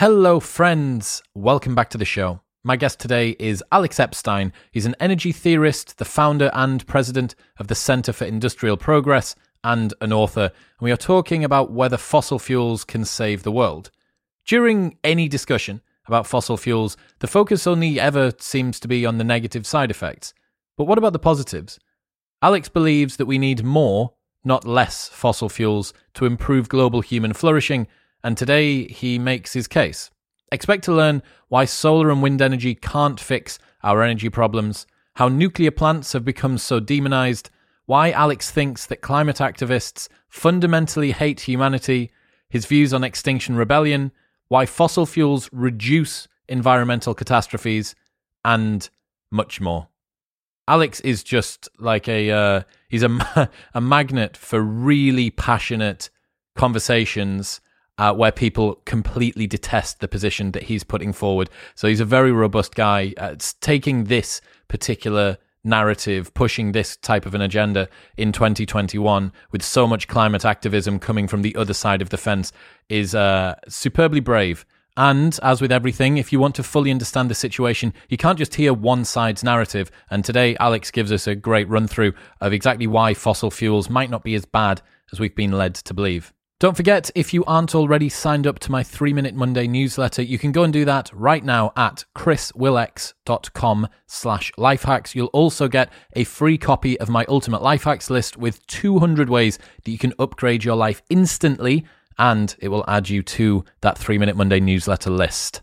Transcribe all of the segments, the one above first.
Hello, friends. Welcome back to the show. My guest today is Alex Epstein. He's an energy theorist, the founder and president of the Center for Industrial Progress, and an author. And we are talking about whether fossil fuels can save the world. During any discussion about fossil fuels, the focus only ever seems to be on the negative side effects. But what about the positives? Alex believes that we need more, not less, fossil fuels to improve global human flourishing and today he makes his case. Expect to learn why solar and wind energy can't fix our energy problems, how nuclear plants have become so demonized, why Alex thinks that climate activists fundamentally hate humanity, his views on Extinction Rebellion, why fossil fuels reduce environmental catastrophes, and much more. Alex is just like a uh, he's a a magnet for really passionate conversations uh, where people completely detest the position that he's putting forward. So he's a very robust guy. Uh, taking this particular narrative, pushing this type of an agenda in 2021 with so much climate activism coming from the other side of the fence is uh, superbly brave. And as with everything, if you want to fully understand the situation, you can't just hear one side's narrative. And today, Alex gives us a great run through of exactly why fossil fuels might not be as bad as we've been led to believe. Don't forget, if you aren't already signed up to my 3 Minute Monday newsletter, you can go and do that right now at chriswillx.com slash lifehacks. You'll also get a free copy of my Ultimate Life Hacks list with 200 ways that you can upgrade your life instantly, and it will add you to that 3 Minute Monday newsletter list.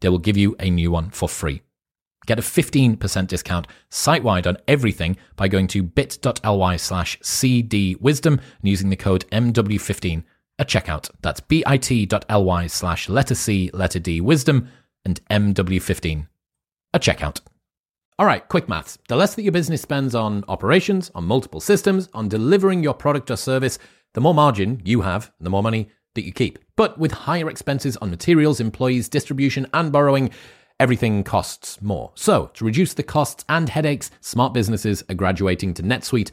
they will give you a new one for free. Get a 15% discount site wide on everything by going to bit.ly slash cdwisdom and using the code MW15 at checkout. That's bit.ly slash letter C, letter D, wisdom, and MW15 at checkout. All right, quick maths. The less that your business spends on operations, on multiple systems, on delivering your product or service, the more margin you have, the more money that you keep. But with higher expenses on materials, employees, distribution, and borrowing, everything costs more. So, to reduce the costs and headaches, smart businesses are graduating to NetSuite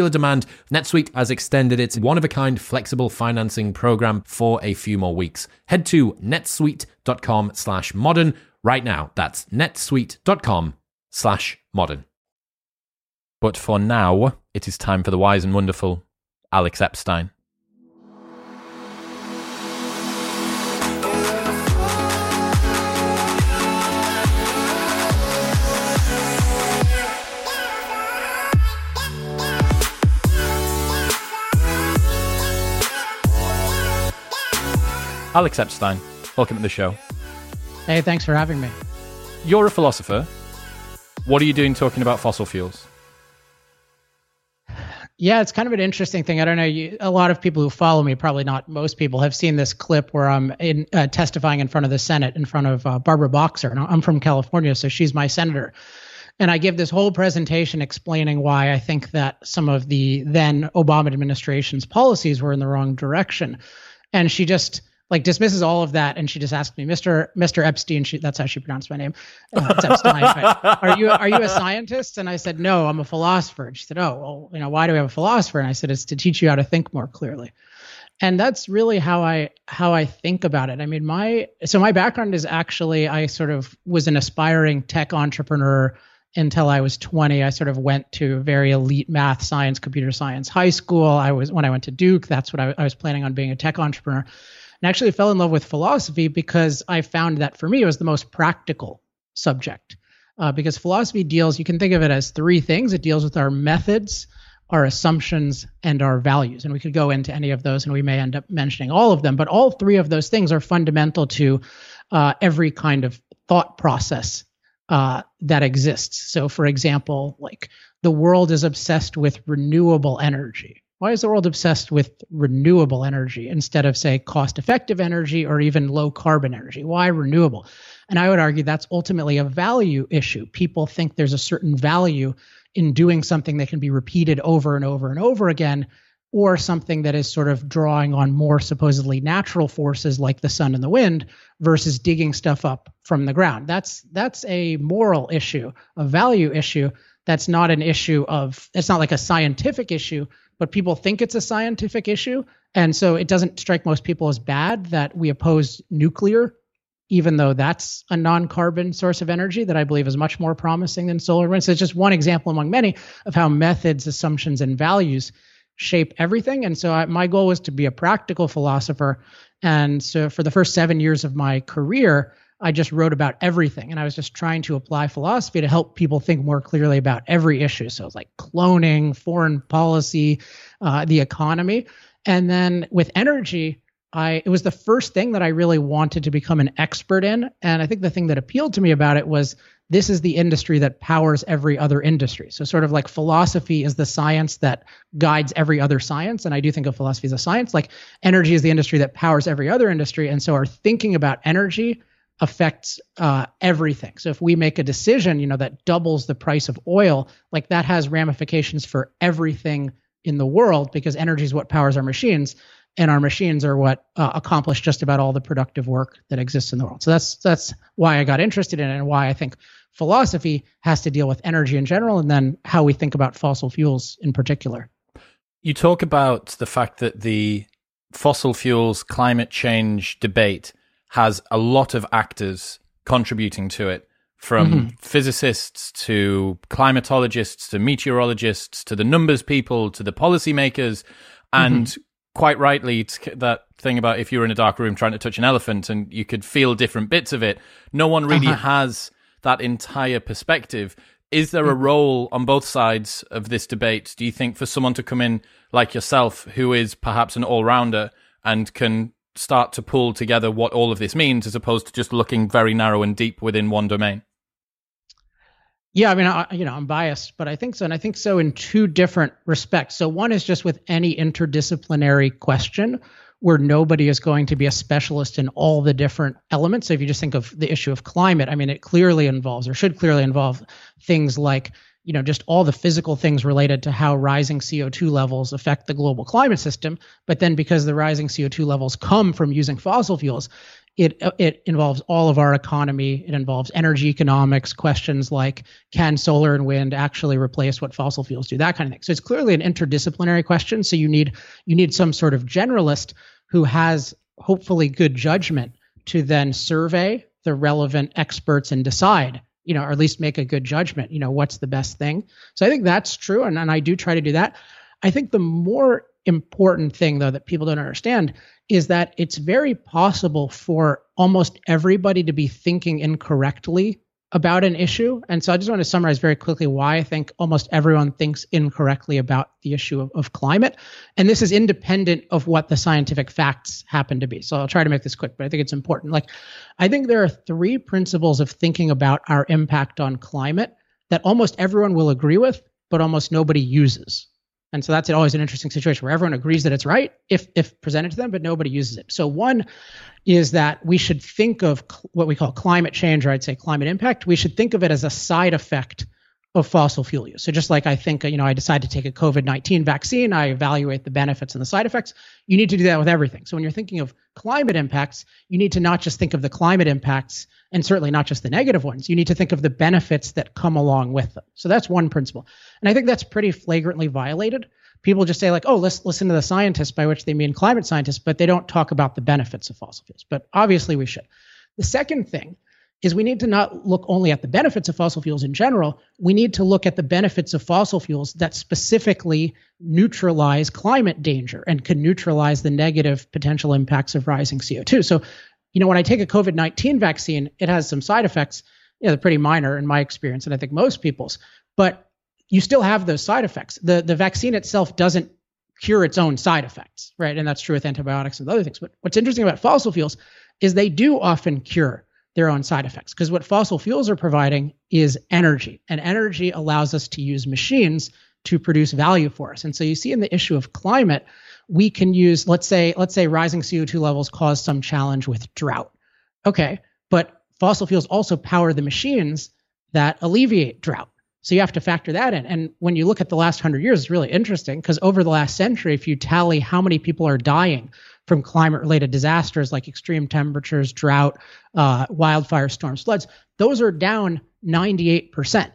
popular demand, NetSuite has extended its one of a kind flexible financing program for a few more weeks. Head to netsuite.com slash modern right now. That's netsuite.com slash modern. But for now, it is time for the wise and wonderful Alex Epstein. Alex Epstein, welcome to the show. Hey, thanks for having me. You're a philosopher. What are you doing talking about fossil fuels? Yeah, it's kind of an interesting thing. I don't know. You, a lot of people who follow me, probably not most people, have seen this clip where I'm in, uh, testifying in front of the Senate in front of uh, Barbara Boxer. And I'm from California, so she's my senator. And I give this whole presentation explaining why I think that some of the then Obama administration's policies were in the wrong direction. And she just like dismisses all of that and she just asked me mr mr epstein she, that's how she pronounced my name uh, epstein are you are you a scientist and i said no i'm a philosopher and she said oh well you know why do we have a philosopher and i said it's to teach you how to think more clearly and that's really how I how I think about it. I mean, my so my background is actually I sort of was an aspiring tech entrepreneur until I was 20. I sort of went to very elite math, science, computer science high school. I was when I went to Duke, that's what I, I was planning on being a tech entrepreneur. And actually fell in love with philosophy because I found that for me it was the most practical subject. Uh, because philosophy deals, you can think of it as three things. It deals with our methods, our assumptions and our values. And we could go into any of those and we may end up mentioning all of them, but all three of those things are fundamental to uh, every kind of thought process uh, that exists. So, for example, like the world is obsessed with renewable energy. Why is the world obsessed with renewable energy instead of, say, cost effective energy or even low carbon energy? Why renewable? And I would argue that's ultimately a value issue. People think there's a certain value in doing something that can be repeated over and over and over again, or something that is sort of drawing on more supposedly natural forces like the sun and the wind versus digging stuff up from the ground. That's that's a moral issue, a value issue. That's not an issue of it's not like a scientific issue, but people think it's a scientific issue. And so it doesn't strike most people as bad that we oppose nuclear even though that's a non-carbon source of energy that I believe is much more promising than solar wind. So it's just one example among many of how methods, assumptions, and values shape everything. And so I, my goal was to be a practical philosopher. And so for the first seven years of my career, I just wrote about everything. And I was just trying to apply philosophy to help people think more clearly about every issue. So it's like cloning, foreign policy, uh, the economy. And then with energy, I it was the first thing that I really wanted to become an expert in, and I think the thing that appealed to me about it was this is the industry that powers every other industry. So sort of like philosophy is the science that guides every other science, and I do think of philosophy as a science. Like energy is the industry that powers every other industry, and so our thinking about energy affects uh, everything. So if we make a decision, you know, that doubles the price of oil, like that has ramifications for everything in the world because energy is what powers our machines and our machines are what uh, accomplish just about all the productive work that exists in the world. So that's that's why I got interested in it and why I think philosophy has to deal with energy in general and then how we think about fossil fuels in particular. You talk about the fact that the fossil fuels climate change debate has a lot of actors contributing to it from mm-hmm. physicists to climatologists to meteorologists to the numbers people to the policymakers and mm-hmm quite rightly that thing about if you were in a dark room trying to touch an elephant and you could feel different bits of it. No one really uh-huh. has that entire perspective. Is there a mm. role on both sides of this debate, do you think, for someone to come in like yourself, who is perhaps an all rounder and can start to pull together what all of this means as opposed to just looking very narrow and deep within one domain? Yeah, I mean, I, you know, I'm biased, but I think so, and I think so in two different respects. So one is just with any interdisciplinary question where nobody is going to be a specialist in all the different elements. So if you just think of the issue of climate, I mean, it clearly involves or should clearly involve things like you know just all the physical things related to how rising CO2 levels affect the global climate system but then because the rising CO2 levels come from using fossil fuels it it involves all of our economy. It involves energy economics, questions like can solar and wind actually replace what fossil fuels do, that kind of thing. So it's clearly an interdisciplinary question. So you need you need some sort of generalist who has hopefully good judgment to then survey the relevant experts and decide, you know, or at least make a good judgment, you know, what's the best thing. So I think that's true. And, and I do try to do that. I think the more important thing though that people don't understand is that it's very possible for almost everybody to be thinking incorrectly about an issue. And so I just want to summarize very quickly why I think almost everyone thinks incorrectly about the issue of, of, climate. And this is independent of what the scientific facts happen to be. So I'll try to make this quick, but I think it's important. Like, I think there are three principles of thinking about our impact on climate that almost everyone will agree with, but almost nobody uses. And so that's always an interesting situation where everyone agrees that it's right if if presented to them, but nobody uses it. So one is that we should think of cl- what we call climate change, or I'd say climate impact. We should think of it as a side effect of fossil fuel use. So just like I think, you know, I decide to take a COVID-19 vaccine, I evaluate the benefits and the side effects. You need to do that with everything. So when you're thinking of climate impacts, you need to not just think of the climate impacts and certainly not just the negative ones. You need to think of the benefits that come along with them. So that's one principle. And I think that's pretty flagrantly violated people just say like, oh, let's listen to the scientists, by which they mean climate scientists, but they don't talk about the benefits of fossil fuels. But obviously we should. The second thing is we need to not look only at the benefits of fossil fuels in general. We need to look at the benefits of fossil fuels that specifically neutralize climate danger and can neutralize the negative potential impacts of rising CO2. So, you know, when I take a COVID 19 vaccine, it has some side effects. You know, they're pretty minor in my experience, and I think most people's, but you still have those side effects. The, the vaccine itself doesn't cure its own side effects, right? And that's true with antibiotics and other things. But what's interesting about fossil fuels is they do often cure their own side effects. Because what fossil fuels are providing is energy, and energy allows us to use machines to produce value for us. And so you see in the issue of climate, we can use, let's say, let's say rising CO2 levels cause some challenge with drought. Okay, but fossil fuels also power the machines that alleviate drought. So you have to factor that in. And when you look at the last hundred years, it's really interesting because over the last century, if you tally how many people are dying from climate related disasters like extreme temperatures, drought, uh, wildfire, storms, floods, those are down 98%.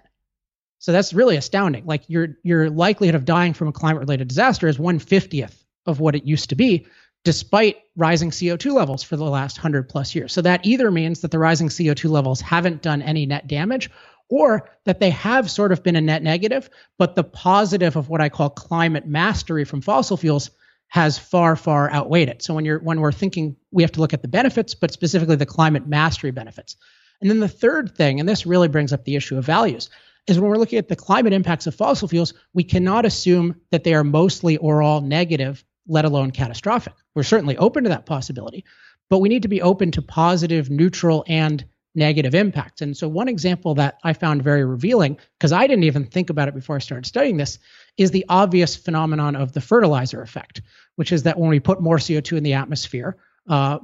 So that's really astounding. Like your your likelihood of dying from a climate related disaster is 150th of what it used to be, despite rising CO2 levels for the last 100 plus years. So that either means that the rising CO2 levels haven't done any net damage or that they have sort of been a net negative, but the positive of what I call climate mastery from fossil fuels has far far outweighed it. So when you're when we're thinking we have to look at the benefits, but specifically the climate mastery benefits. And then the third thing, and this really brings up the issue of values, is when we're looking at the climate impacts of fossil fuels, we cannot assume that they are mostly or all negative, let alone catastrophic. We're certainly open to that possibility, but we need to be open to positive, neutral, and negative impacts. And so, one example that I found very revealing, because I didn't even think about it before I started studying this, is the obvious phenomenon of the fertilizer effect, which is that when we put more CO2 in the atmosphere, uh,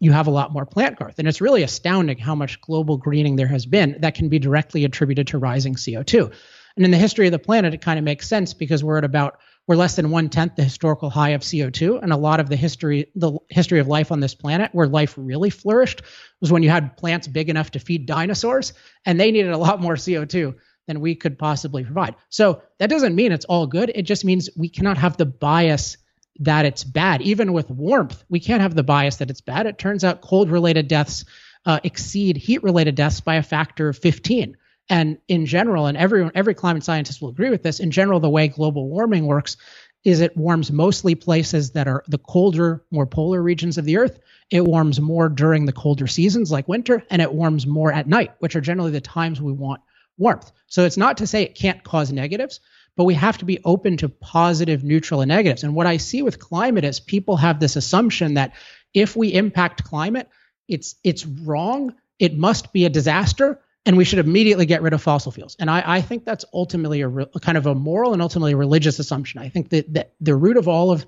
you have a lot more plant growth. And it's really astounding how much global greening there has been that can be directly attributed to rising CO2. And in the history of the planet, it kind of makes sense because we're at about we're less than one tenth the historical high of CO2, and a lot of the history the history of life on this planet, where life really flourished, was when you had plants big enough to feed dinosaurs, and they needed a lot more CO2 than we could possibly provide. So that doesn't mean it's all good. It just means we cannot have the bias that it's bad. Even with warmth, we can't have the bias that it's bad. It turns out cold related deaths uh, exceed heat related deaths by a factor of 15. And in general, and everyone, every climate scientist will agree with this, in general, the way global warming works is it warms mostly places that are the colder, more polar regions of the Earth. It warms more during the colder seasons like winter, and it warms more at night, which are generally the times we want warmth. So it's not to say it can't cause negatives, but we have to be open to positive, neutral, and negatives. And what I see with climate is people have this assumption that if we impact climate, it's it's wrong, it must be a disaster, and we should immediately get rid of fossil fuels. And I, I think that's ultimately a, re, kind of a moral and ultimately religious assumption. I think that, that the root of all of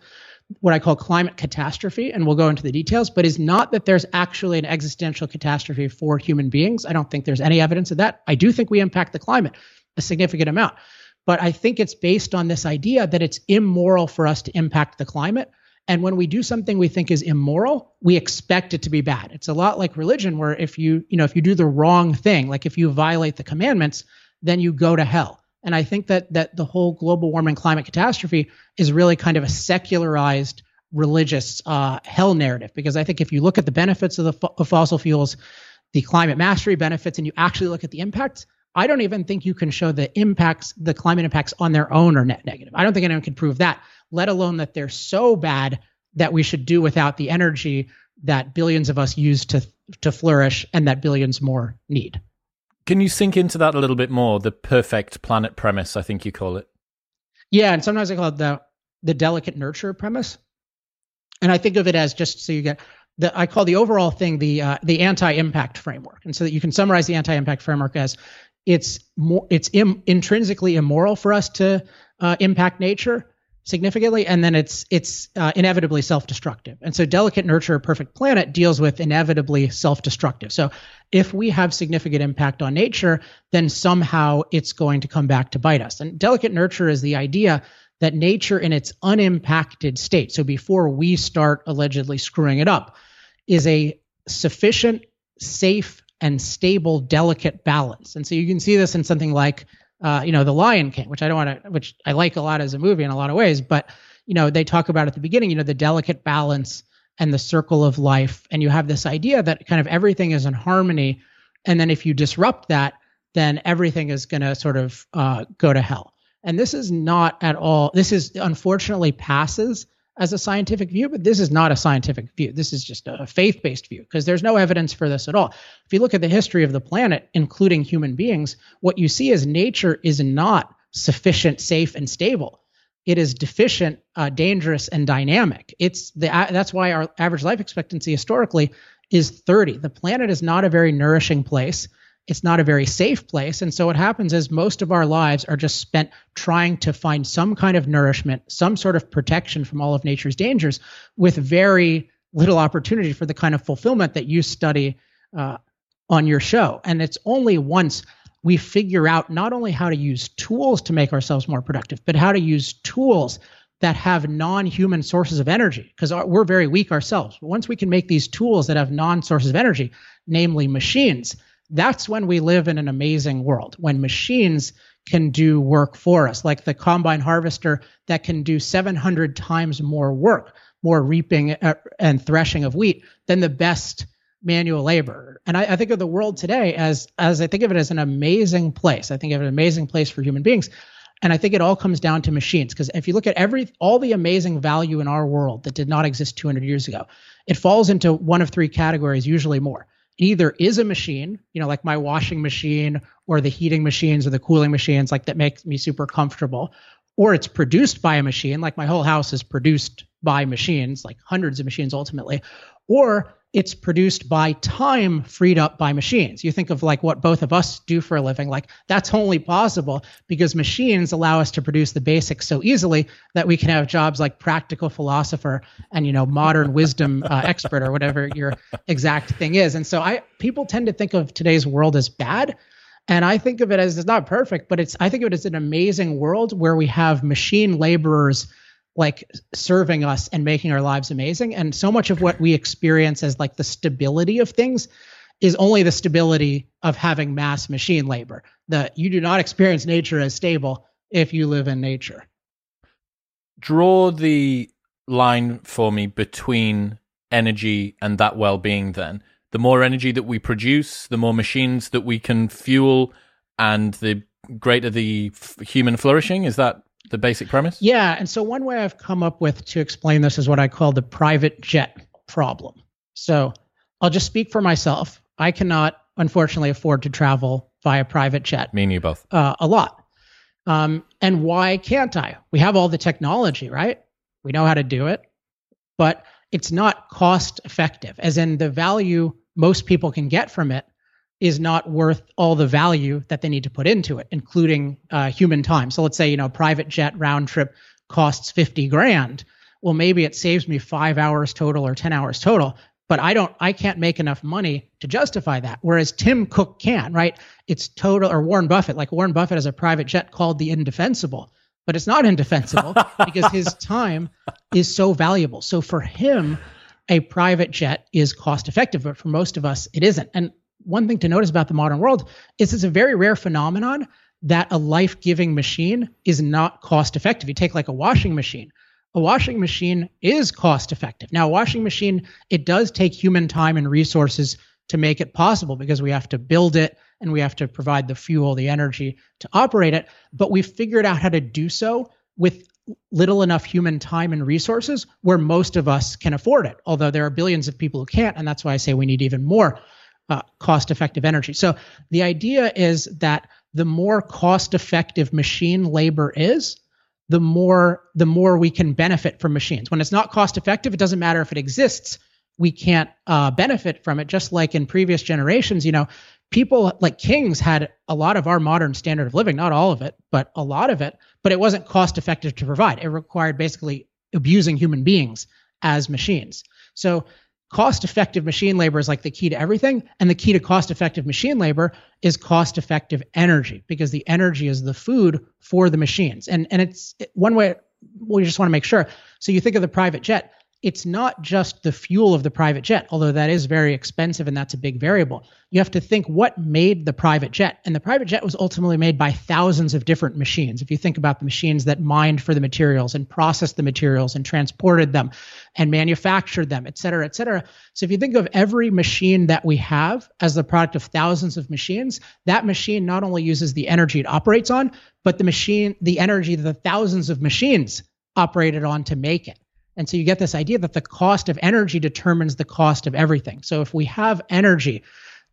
what I call climate catastrophe, and we'll go into the details, but is not that there's actually an existential catastrophe for human beings. I don't think there's any evidence of that. I do think we impact the climate a significant amount. But I think it's based on this idea that it's immoral for us to impact the climate and when we do something we think is immoral, we expect it to be bad. It's a lot like religion where if you, you know, if you do the wrong thing, like if you violate the commandments, then you go to hell. And I think that that the whole global warming climate catastrophe is really kind of a secularized religious uh, hell narrative because I think if you look at the benefits of the fo- of fossil fuels, the climate mastery benefits, and you actually look at the impacts, I don't even think you can show the impacts, the climate impacts on their own are net negative. I don't think anyone can prove that let alone that they're so bad that we should do without the energy that billions of us use to to flourish and that billions more need. Can you sink into that a little bit more? The perfect planet premise, I think you call it. Yeah, and sometimes I call it the the delicate nurture premise. And I think of it as just so you get the I call the overall thing the uh, the anti-impact framework. And so that you can summarize the anti-impact framework as it's more it's Im- intrinsically immoral for us to uh, impact nature significantly and then it's it's uh, inevitably self-destructive. And so delicate nurture perfect planet deals with inevitably self-destructive. So if we have significant impact on nature then somehow it's going to come back to bite us. And delicate nurture is the idea that nature in its unimpacted state so before we start allegedly screwing it up is a sufficient safe and stable delicate balance and so you can see this in something like uh, you know, The Lion King, which I don't want to, which I like a lot as a movie in a lot of ways, but you know, they talk about at the beginning, you know, the delicate balance and the circle of life, and you have this idea that kind of everything is in harmony, and then if you disrupt that, then everything is going to sort of uh, go to hell. And this is not at all. This is unfortunately passes as a scientific view, but this is not a scientific view. This is just a faith based view because there's no evidence for this at all. If you look at the history of the planet, including human beings, what you see is nature is not sufficient, safe, and stable. It is deficient, uh, dangerous, and dynamic. It's the uh, that's why our average life expectancy historically is 30. The planet is not a very nourishing place it's not a very safe place. And so what happens is most of our lives are just spent trying to find some kind of nourishment, some sort of protection from all of nature's dangers with very little opportunity for the kind of fulfillment that you study uh, on your show. And it's only once we figure out not only how to use tools to make ourselves more productive, but how to use tools that have non-human sources of energy because we're very weak ourselves. Once we can make these tools that have non-sources of energy, namely machines, that's when we live in an amazing world when machines can do work for us, like the combine harvester that can do 700 times more work, more reaping uh, and threshing of wheat than the best manual labor. And I, I, think of the world today as as I think of it as an amazing place. I think of an amazing place for human beings. And I think it all comes down to machines because if you look at every all the amazing value in our world that did not exist 200 years ago, it falls into one of three categories, usually more either is a machine, you know, like my washing machine or the heating machines or the cooling machines, like that makes me super comfortable, or it's produced by a machine, like my whole house is produced by machines, like hundreds of machines ultimately, or it's produced by time freed up by machines. You think of like what both of us do for a living, like that's only possible because machines allow us to produce the basics so easily that we can have jobs like practical philosopher and you know modern wisdom uh, expert or whatever your exact thing is. And so I people tend to think of today's world as bad, and I think of it as it's not perfect, but it's I think of it as an amazing world where we have machine laborers like serving us and making our lives amazing. And so much of what we experience as like the stability of things is only the stability of having mass machine labor. That you do not experience nature as stable if you live in nature. Draw the line for me between energy and that well-being then. The more energy that we produce, the more machines that we can fuel and the greater the f- human flourishing. Is that the basic premise? Yeah. And so one way I've come up with to explain this is what I call the private jet problem. So I'll just speak for myself. I cannot, unfortunately, afford to travel via private jet. Me and you both. Uh, a lot. Um, and why can't I? We have all the technology, right? We know how to do it, but it's not cost effective, as in the value most people can get from it is not worth all the value that they need to put into it, including uh, human time. So let's say you know private jet round trip costs fifty grand. Well, maybe it saves me five hours total or ten hours total, but I don't, I can't make enough money to justify that. Whereas Tim Cook can, right? It's total, or Warren Buffett, like Warren Buffett has a private jet called the indefensible, but it's not indefensible because his time is so valuable. So for him, a private jet is cost effective, but for most of us, it isn't. And one thing to notice about the modern world is it's a very rare phenomenon that a life-giving machine is not cost effective. You take like a washing machine. A washing machine is cost effective. Now, a washing machine, it does take human time and resources to make it possible because we have to build it and we have to provide the fuel, the energy to operate it. But we've figured out how to do so with little enough human time and resources where most of us can afford it. Although there are billions of people who can't. And that's why I say we need even more uh, cost effective energy. So the idea is that the more cost effective machine labor is, the more the more we can benefit from machines. When it's not cost effective, it doesn't matter if it exists. We can't uh, benefit from it. Just like in previous generations, you know, people like kings had a lot of our modern standard of living, not all of it, but a lot of it. But it wasn't cost effective to provide. It required basically abusing human beings as machines. So cost effective machine labor is like the key to everything. And the key to cost effective machine labor is cost effective energy because the energy is the food for the machines. And, and it's one way we just want to make sure. So you think of the private jet, it's not just the fuel of the private jet, although that is very expensive and that's a big variable. You have to think what made the private jet. And the private jet was ultimately made by thousands of different machines. If you think about the machines that mined for the materials and processed the materials and transported them and manufactured them, et cetera, et cetera. So if you think of every machine that we have as the product of thousands of machines, that machine not only uses the energy it operates on, but the machine, the energy that the thousands of machines operated on to make it. And so you get this idea that the cost of energy determines the cost of everything. So if we have energy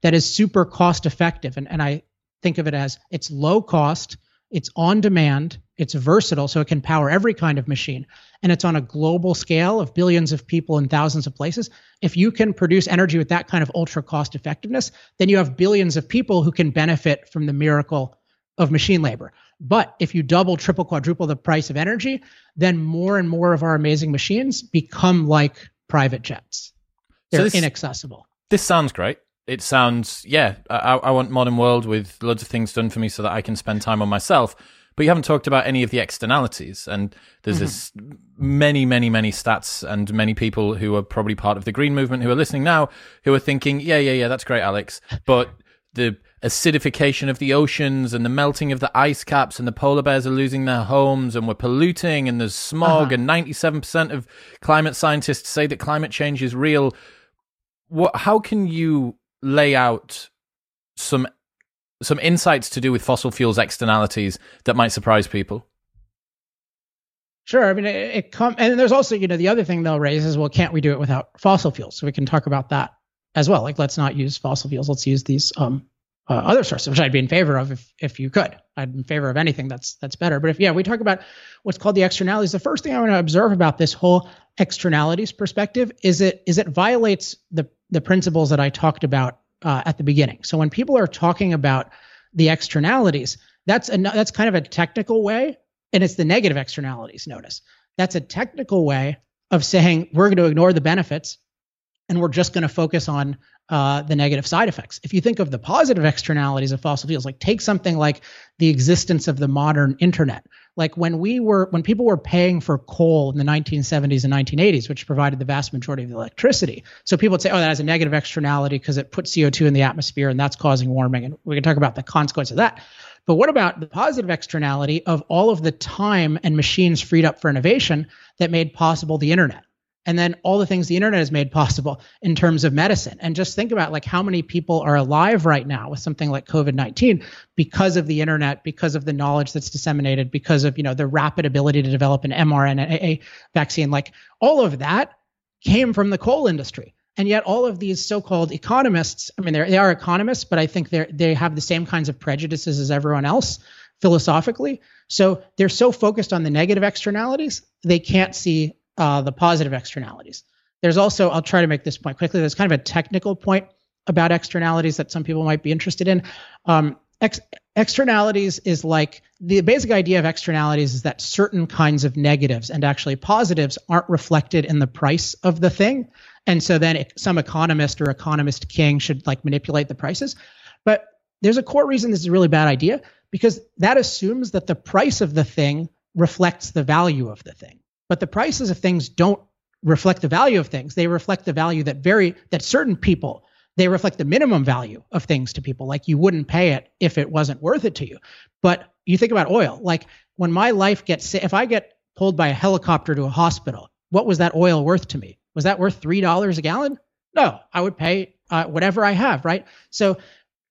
that is super cost effective, and, and I think of it as it's low cost, it's on demand, it's versatile, so it can power every kind of machine, and it's on a global scale of billions of people in thousands of places. If you can produce energy with that kind of ultra cost effectiveness, then you have billions of people who can benefit from the miracle of machine labor. But if you double, triple, quadruple the price of energy, then more and more of our amazing machines become like private jets. They're so this, inaccessible. This sounds great. It sounds, yeah, I, I want modern world with loads of things done for me so that I can spend time on myself. But you haven't talked about any of the externalities. And there's mm-hmm. this many, many, many stats and many people who are probably part of the green movement who are listening now who are thinking, yeah, yeah, yeah, that's great, Alex. But the acidification of the oceans and the melting of the ice caps and the polar bears are losing their homes and we're polluting and there's smog uh-huh. and 97% of climate scientists say that climate change is real what how can you lay out some some insights to do with fossil fuels externalities that might surprise people Sure. I mean, it, it come, and there's also, you know, the other thing they'll raise is, well, can't we do it without fossil fuels? So we can talk about that as well. Like, let's not use fossil fuels. Let's use these um, uh, other sources, which I'd be in favor of if if you could. I'd be in favor of anything that's that's better. But if yeah, we talk about what's called the externalities. The first thing I want to observe about this whole externalities perspective is it is it violates the the principles that I talked about uh, at the beginning. So when people are talking about the externalities, that's a that's kind of a technical way, and it's the negative externalities. Notice that's a technical way of saying we're going to ignore the benefits and we're just going to focus on uh, the negative side effects. If you think of the positive externalities of fossil fuels, like take something like the existence of the modern internet. Like when we were, when people were paying for coal in the 1970s and 1980s, which provided the vast majority of the electricity. So people would say, oh, that has a negative externality because it puts CO2 in the atmosphere and that's causing warming. And we can talk about the consequence of that. But what about the positive externality of all of the time and machines freed up for innovation that made possible the internet? And then all the things the internet has made possible in terms of medicine. And just think about like how many people are alive right now with something like covid-19 because of the internet because of the knowledge that's disseminated because of you know the rapid ability to develop an mrna vaccine. Like all of that came from the coal industry. And yet all of these so-called economists i mean they are economists but i think they they have the same kinds of prejudices as everyone else philosophically. So they're so focused on the negative externalities they can't see uh, the positive externalities. There's also, I'll try to make this point quickly. There's kind of a technical point about externalities that some people might be interested in. Um, ex- externalities is like the basic idea of externalities is that certain kinds of negatives and actually positives aren't reflected in the price of the thing. And so then it, some economist or economist king should like manipulate the prices. But there's a core reason this is a really bad idea because that assumes that the price of the thing reflects the value of the thing. But the prices of things don't reflect the value of things. They reflect the value that very that certain people they reflect the minimum value of things to people. Like you wouldn't pay it if it wasn't worth it to you. But you think about oil. Like when my life gets if I get pulled by a helicopter to a hospital, what was that oil worth to me? Was that worth three dollars a gallon? No, I would pay uh, whatever I have, right? So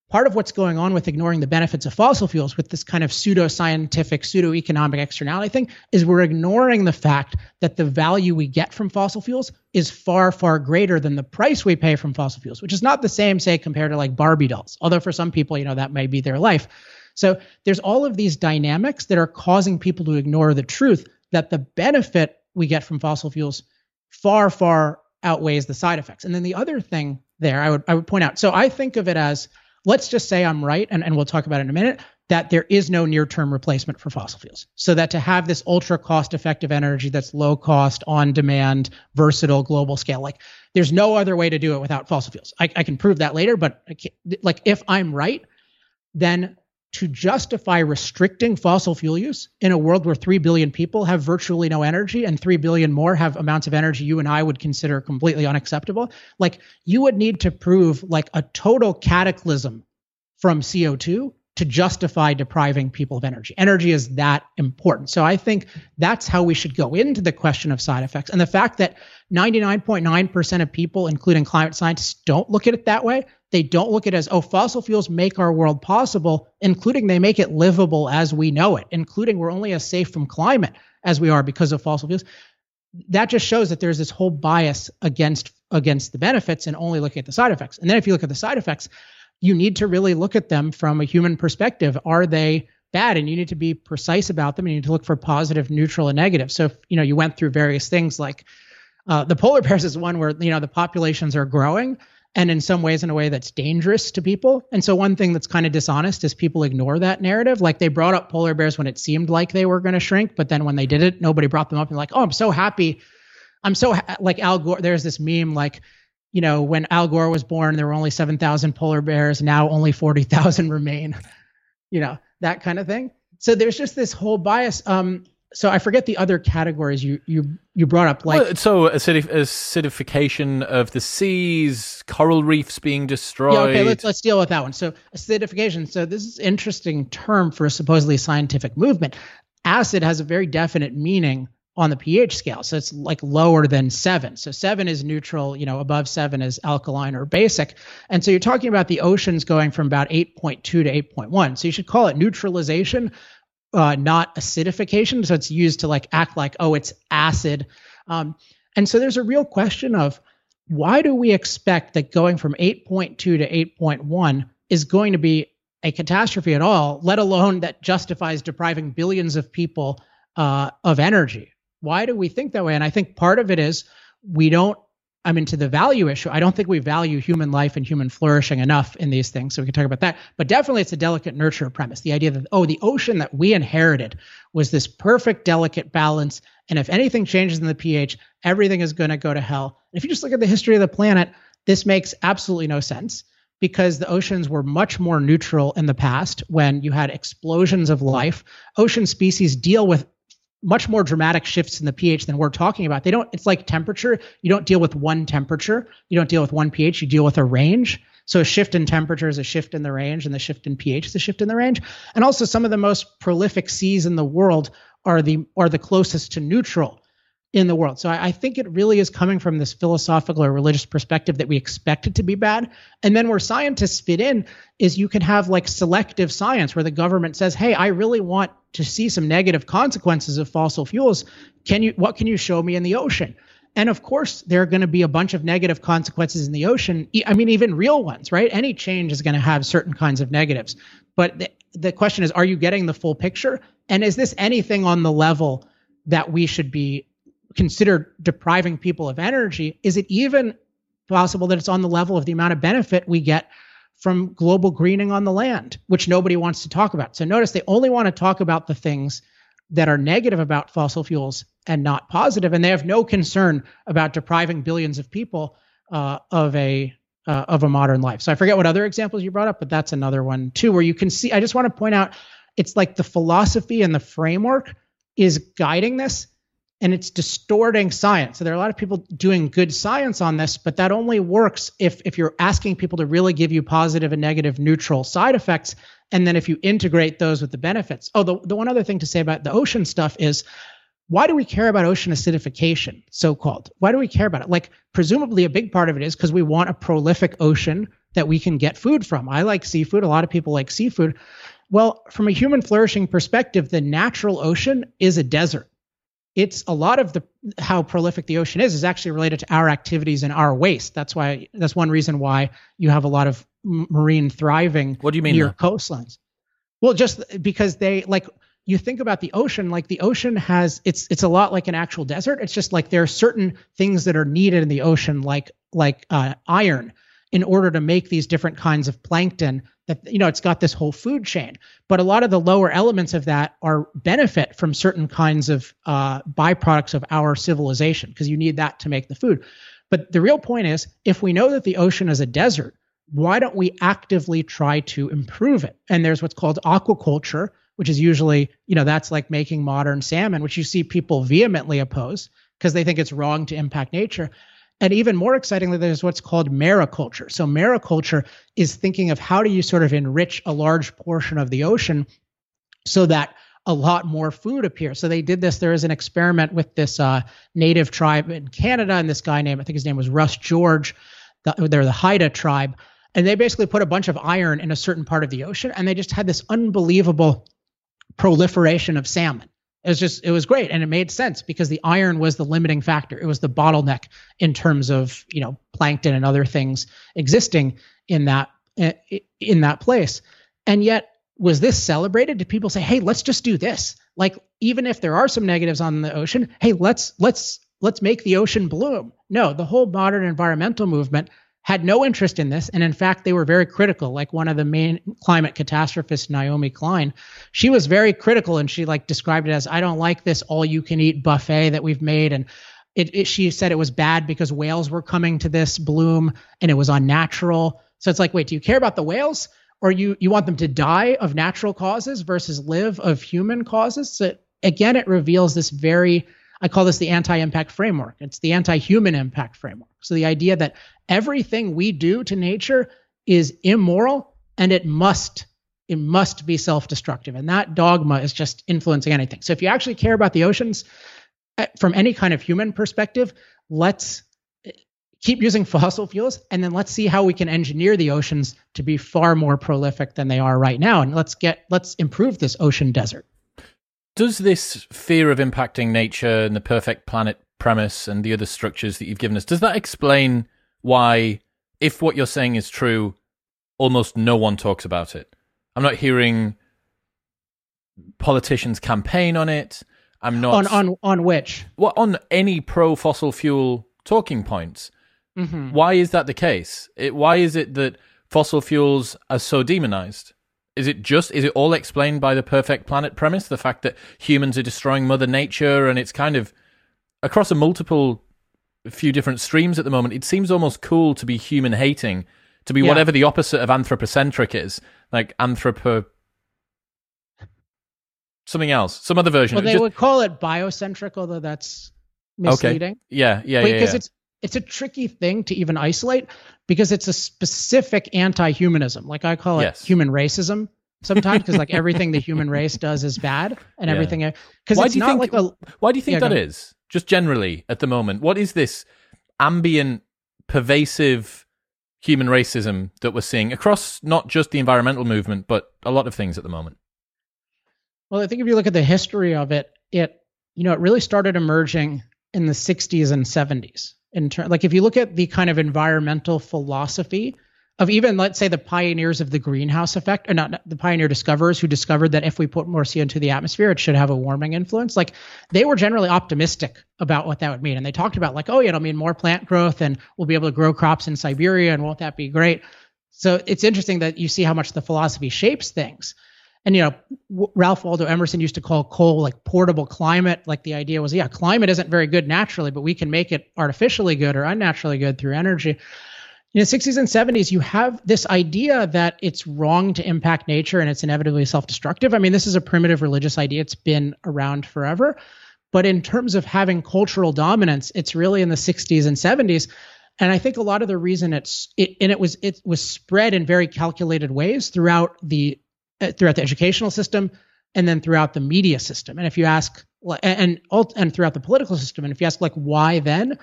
part of what's going on with ignoring the benefits of fossil fuels with this kind of pseudo-scientific pseudo-economic externality thing is we're ignoring the fact that the value we get from fossil fuels is far far greater than the price we pay from fossil fuels which is not the same say compared to like barbie dolls although for some people you know that may be their life. So there's all of these dynamics that are causing people to ignore the truth that the benefit we get from fossil fuels far far outweighs the side effects. And then the other thing there i would i would point out so i think of it as let's just say I'm right, and, and we'll talk about it in a minute, that there is no near term replacement for fossil fuels. So that to have this ultra cost effective energy that's low cost, on demand, versatile, global scale, like there's no other way to do it without fossil fuels. I, I can prove that later, but like if I'm right, then to justify restricting fossil fuel use in a world where 3 billion people have virtually no energy and 3 billion more have amounts of energy you and I would consider completely unacceptable like you would need to prove like a total cataclysm from CO2 to justify depriving people of energy. Energy is that important. So I think that's how we should go into the question of side effects. And the fact that 99.9% of people, including climate scientists, don't look at it that way. They don't look at it as, oh, fossil fuels make our world possible, including they make it livable as we know it, including we're only as safe from climate as we are because of fossil fuels. That just shows that there's this whole bias against against the benefits and only looking at the side effects. And then if you look at the side effects, you need to really look at them from a human perspective. Are they bad? And you need to be precise about them. And you need to look for positive, neutral, and negative. So if you know you went through various things like uh, the polar bears is one where you know the populations are growing and in some ways in a way that's dangerous to people. And so one thing that's kind of dishonest is people ignore that narrative. Like they brought up polar bears when it seemed like they were going to shrink, but then when they did it, nobody brought them up and like, oh, I'm so happy. I'm so ha-. like Al Gore. There's this meme like you know, when Al Gore was born, there were only 7,000 polar bears. Now only 40,000 remain, you know, that kind of thing. So there's just this whole bias. Um, so I forget the other categories you you you brought up, like well, so acidif- acidification of the seas, coral reefs being destroyed. Yeah, okay, let's let's deal with that one. So acidification. So this is interesting term for a supposedly scientific movement. Acid has a very definite meaning on the pH scale. So it's like lower than seven. So seven is neutral, you know, above seven is alkaline or basic. And so you're talking about the oceans going from about 8.2 to 8.1. So you should call it neutralization, uh, not acidification. So it's used to like act like, oh, it's acid. Um, and so there's a real question of why do we expect that going from 8.2 to 8.1 is going to be a catastrophe at all, let alone that justifies depriving billions of people uh, of energy? why do we think that way? And I think part of it is we don't I'm into the value issue. I don't think we value human life and human flourishing enough in these things. So we can talk about that. But definitely it's a delicate nurture premise. The idea that, oh, the ocean that we inherited was this perfect, delicate balance. And if anything changes in the pH, everything is going to go to hell. If you just look at the history of the planet, this makes absolutely no sense because the oceans were much more neutral in the past when you had explosions of life. Ocean species deal with much more dramatic shifts in the pH than we're talking about. They don't, it's like temperature. You don't deal with one temperature. You don't deal with one pH. You deal with a range. So a shift in temperature is a shift in the range, and the shift in pH is a shift in the range. And also, some of the most prolific seas in the world are the are the closest to neutral in the world. So I, I, think it really is coming from this philosophical or religious perspective that we expect it to be bad. And then where scientists fit in is you can have like selective science where the government says, "Hey, I really want to see some negative consequences of fossil fuels. Can you what can you show me in the ocean?" And of course, there are going to be a bunch of negative consequences in the ocean. I mean, even real ones, right? Any change is going to have certain kinds of negatives. But the, the question is, are you getting the full picture? And is this anything on the level that we should be consider depriving people of energy, is it even possible that it's on the level of the amount of benefit we get from global greening on the land, which nobody wants to talk about? So notice they only want to talk about the things that are negative about fossil fuels and not positive, and they have no concern about depriving billions of people uh, of a uh, of a modern life. So I forget what other examples you brought up, but that's another one too, where you can see. I just want to point out, it's like the philosophy and the framework is guiding this, and it's distorting science. So there are a lot of people doing good science on this, but that only works if if you're asking people to really give you positive and negative neutral side effects and then if you integrate those with the benefits. Oh, the, the one other thing to say about the ocean stuff is why do we care about ocean acidification, so called? Why do we care about it? Like, presumably, a big part of it is because we want a prolific ocean that we can get food from. I like seafood. A lot of people like seafood. Well, from a human flourishing perspective, the natural ocean is a desert it's a lot of the how prolific the ocean is is actually related to our activities and our waste. That's why that's one reason why you have a lot of marine thriving. What do you mean near coastlines? Well, just because they like you think about the ocean, like the ocean has it's it's a lot like an actual desert. It's just like there are certain things that are needed in the ocean, like like uh, iron, in order to make these different kinds of plankton that you know it's got this whole food chain but a lot of the lower elements of that are benefit from certain kinds of uh, byproducts of our civilization because you need that to make the food but the real point is if we know that the ocean is a desert why don't we actively try to improve it? And there's what's called aquaculture, which is usually, you know, that's like making modern salmon, which you see people vehemently oppose because they think it's wrong to impact nature. And even more excitingly, there's what's called mariculture. So, mariculture is thinking of how do you sort of enrich a large portion of the ocean so that a lot more food appears. So, they did this. There is an experiment with this uh, native tribe in Canada, and this guy named, I think his name was Russ George. The, they're the Haida tribe. And they basically put a bunch of iron in a certain part of the ocean, and they just had this unbelievable proliferation of salmon. It was just it was great and it made sense because the iron was the limiting factor. It was the bottleneck in terms of, you know, plankton and other things existing in that eh, in that place. And yet was this celebrated? Did people say, "Hey, let's just do this"? Like even if there are some negatives on the ocean, hey, let's let's let's make the ocean bloom. No, the whole modern environmental movement had no interest in this. And in fact, they were very critical. Like one of the main climate catastrophists, Naomi Klein, she was very critical and she like described it as, I don't like this all you can eat buffet that we've made. And it, it, she said it was bad because whales were coming to this bloom and it was unnatural. So it's like, wait, do you care about the whales? Or you you want them to die of natural causes versus live of human causes? So again, it reveals this very I call this the anti impact framework. It's the anti human impact framework. So the idea that everything we do to nature is immoral and it must it must be self-destructive. And that dogma is just influencing anything. So if you actually care about the oceans eh, from any kind of human perspective let's eh, keep using fossil fuels and then let's see how we can engineer the oceans to be far more prolific than they are right now. And let's get let's improve this ocean desert. Does this fear of impacting nature and the perfect planet premise and the other structures that you've given us does that explain why if what you're saying is true almost no one talks about it. I'm not hearing politicians campaign on it. I'm not on on on which? Well on any pro fossil fuel talking points. Mm-hmm. why is that the case? It, why is it that fossil fuels are so demonized? Is it just is it all explained by the perfect planet premise? The fact that humans are destroying mother nature and it's kind of across a multiple few different streams at the moment it seems almost cool to be human hating to be yeah. whatever the opposite of anthropocentric is like anthropo something else some other version well they just... would call it biocentric although that's misleading okay. yeah yeah yeah. because yeah. it's it's a tricky thing to even isolate because it's a specific anti-humanism. Like I call it yes. human racism sometimes because like everything the human race does is bad and yeah. everything because it's not think, like a why do you think yeah, that is just generally at the moment what is this ambient pervasive human racism that we're seeing across not just the environmental movement but a lot of things at the moment? Well i think if you look at the history of it it you know it really started emerging in the 60s and 70s in ter- like if you look at the kind of environmental philosophy of even let's say the pioneers of the greenhouse effect or not, not, the pioneer discoverers who discovered that if we put more CO into the atmosphere it should have a warming influence. Like they were generally optimistic about what that would mean. And they talked about like oh yeah it'll mean more plant growth and we'll be able to grow crops in Siberia and won't that be great? So it's interesting that you see how much the philosophy shapes things. And you know Ralph Waldo Emerson used to call coal like portable climate. Like the idea was yeah climate isn't very good naturally but we can make it artificially good or unnaturally good through energy in the 60s and 70s you have this idea that it's wrong to impact nature and it's inevitably self-destructive. I mean this is a primitive religious idea. It's been around forever. But in terms of having cultural dominance it's really in the 60s and 70s and I think a lot of the reason it's it, and it was it was spread in very calculated ways throughout the uh, throughout the educational system and then throughout the media system. And if you ask, and and throughout the political system, and if you ask like why then,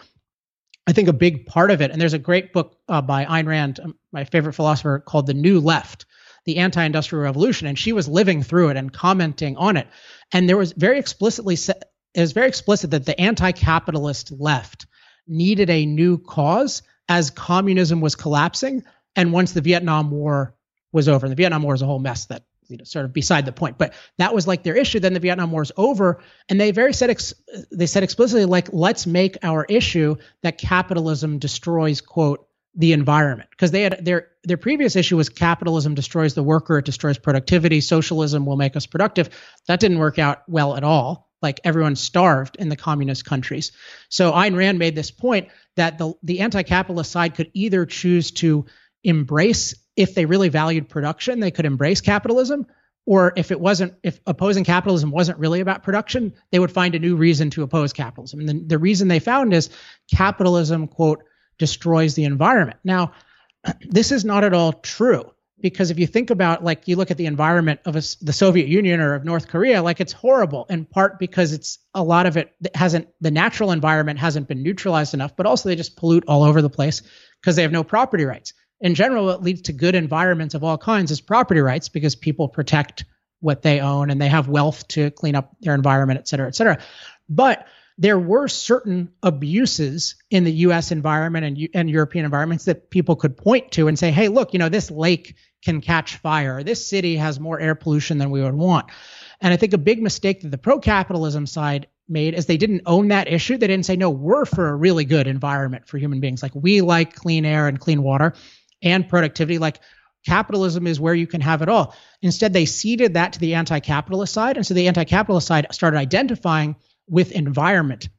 I think a big part of it. And there's a great book uh, by Ayn Rand, um, my favorite philosopher, called The New Left, the Anti-Industrial Revolution, and she was living through it and commenting on it. And there was very explicitly it was very explicit that the anti-capitalist left needed a new cause as communism was collapsing, and once the Vietnam War was over. And the Vietnam War is a whole mess that you know sort of beside the point. But that was like their issue. Then the Vietnam War is over, and they very said ex- they said explicitly like let's make our issue that capitalism destroys quote the environment because they had their their previous issue was capitalism destroys the worker it destroys productivity socialism will make us productive that didn't work out well at all like everyone starved in the communist countries so Ayn Rand made this point that the the anti-capitalist side could either choose to embrace if they really valued production, they could embrace capitalism. Or if it wasn't, if opposing capitalism wasn't really about production, they would find a new reason to oppose capitalism. And the, the reason they found is capitalism, quote, destroys the environment. Now, this is not at all true because if you think about like you look at the environment of a, the Soviet Union or of North Korea, like it's horrible in part because it's a lot of it hasn't the natural environment hasn't been neutralized enough, but also they just pollute all over the place because they have no property rights in general, what leads to good environments of all kinds is property rights because people protect what they own and they have wealth to clean up their environment, et cetera, et cetera. But there were certain abuses in the US environment and, and European environments that people could point to and say, hey, look, you know, this lake can catch fire. This city has more air pollution than we would want. And I think a big mistake that the pro capitalism side made is they didn't own that issue. They didn't say, no, we're for a really good environment for human beings. Like we like clean air and clean water and productivity. Like capitalism is where you can have it all. Instead, they ceded that to the anti capitalist side. And so the anti capitalist side started identifying with environment.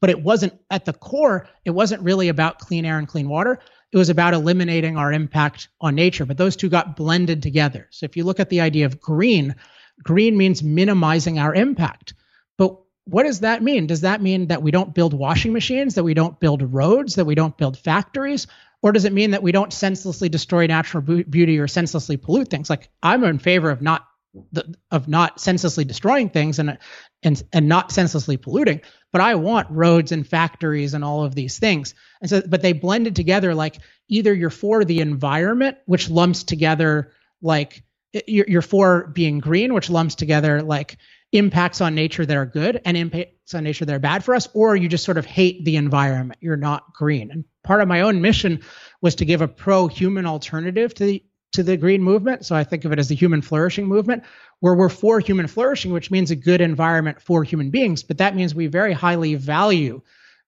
But it wasn't at the core, it wasn't really about clean air and clean water. It was about eliminating our impact on nature. But those two got blended together. So if you look at the idea of green, green means minimizing our impact. But what does that mean? Does that mean that we don't build washing machines, that we don't build roads, that we don't build factories? Or does it mean that we don't senselessly destroy natural beauty or senselessly pollute things? Like I'm in favor of not the, of not senselessly destroying things and and and not senselessly polluting, but I want roads and factories and all of these things. And so, but they blended together like either you're for the environment, which lumps together like you're, you're for being green, which lumps together like impacts on nature that are good and impacts on nature that are bad for us, or you just sort of hate the environment. You're not green. And part of my own mission was to give a pro-human alternative to the to the green movement. So I think of it as the human flourishing movement, where we're for human flourishing, which means a good environment for human beings. But that means we very highly value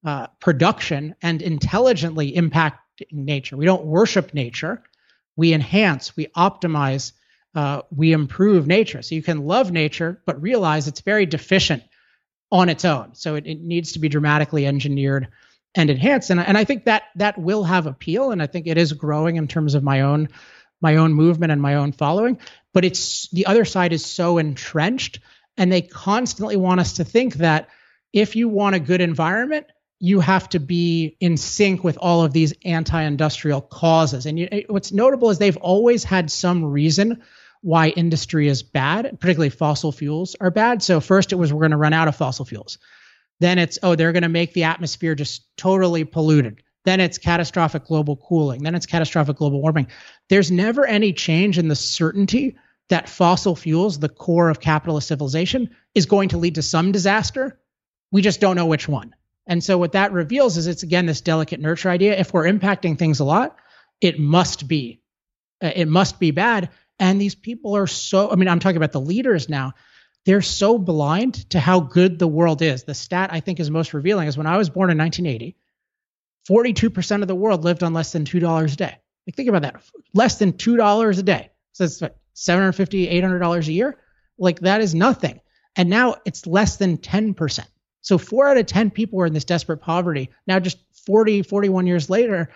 uh, production and intelligently impacting nature. We don't worship nature. We enhance, we optimize uh, we improve nature. So you can love nature, but realize it's very deficient on its own. So it, it needs to be dramatically engineered and enhanced. And, and I think that that will have appeal. And I think it is growing in terms of my own my own movement and my own following. But it's the other side is so entrenched, and they constantly want us to think that if you want a good environment, you have to be in sync with all of these anti-industrial causes. And you, what's notable is they've always had some reason why industry is bad, particularly fossil fuels are bad. So first it was we're going to run out of fossil fuels. Then it's oh they're going to make the atmosphere just totally polluted. Then it's catastrophic global cooling. Then it's catastrophic global warming. There's never any change in the certainty that fossil fuels, the core of capitalist civilization, is going to lead to some disaster. We just don't know which one. And so what that reveals is it's again this delicate nurture idea. If we're impacting things a lot, it must be uh, it must be bad and these people are so, I mean, I'm talking about the leaders now. They're so blind to how good the world is. The stat I think is most revealing is when I was born in 1980, 42% of the world lived on less than $2 a day. Like, think about that. Less than $2 a day. So it's what, $750, $800 a year. Like, that is nothing. And now it's less than 10%. So four out of 10 people are in this desperate poverty. Now, just 40, 41 years later,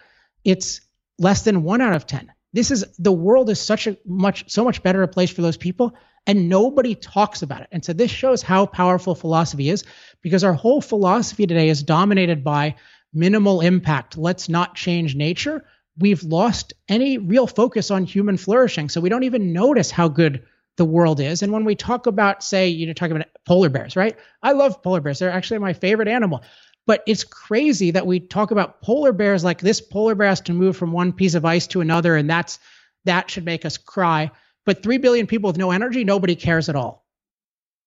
it's less than one out of 10 this is the world is such a much so much better a place for those people and nobody talks about it. And so this shows how powerful philosophy is because our whole philosophy today is dominated by minimal impact. Let's not change nature. We've lost any real focus on human flourishing. So we don't even notice how good the world is. And when we talk about say you know talking about polar bears right? I love polar bears. They're actually my favorite animal. But it's crazy that we talk about polar bears like this polar bear has to move from one piece of ice to another, and that's that should make us cry. But three billion people with no energy, nobody cares at all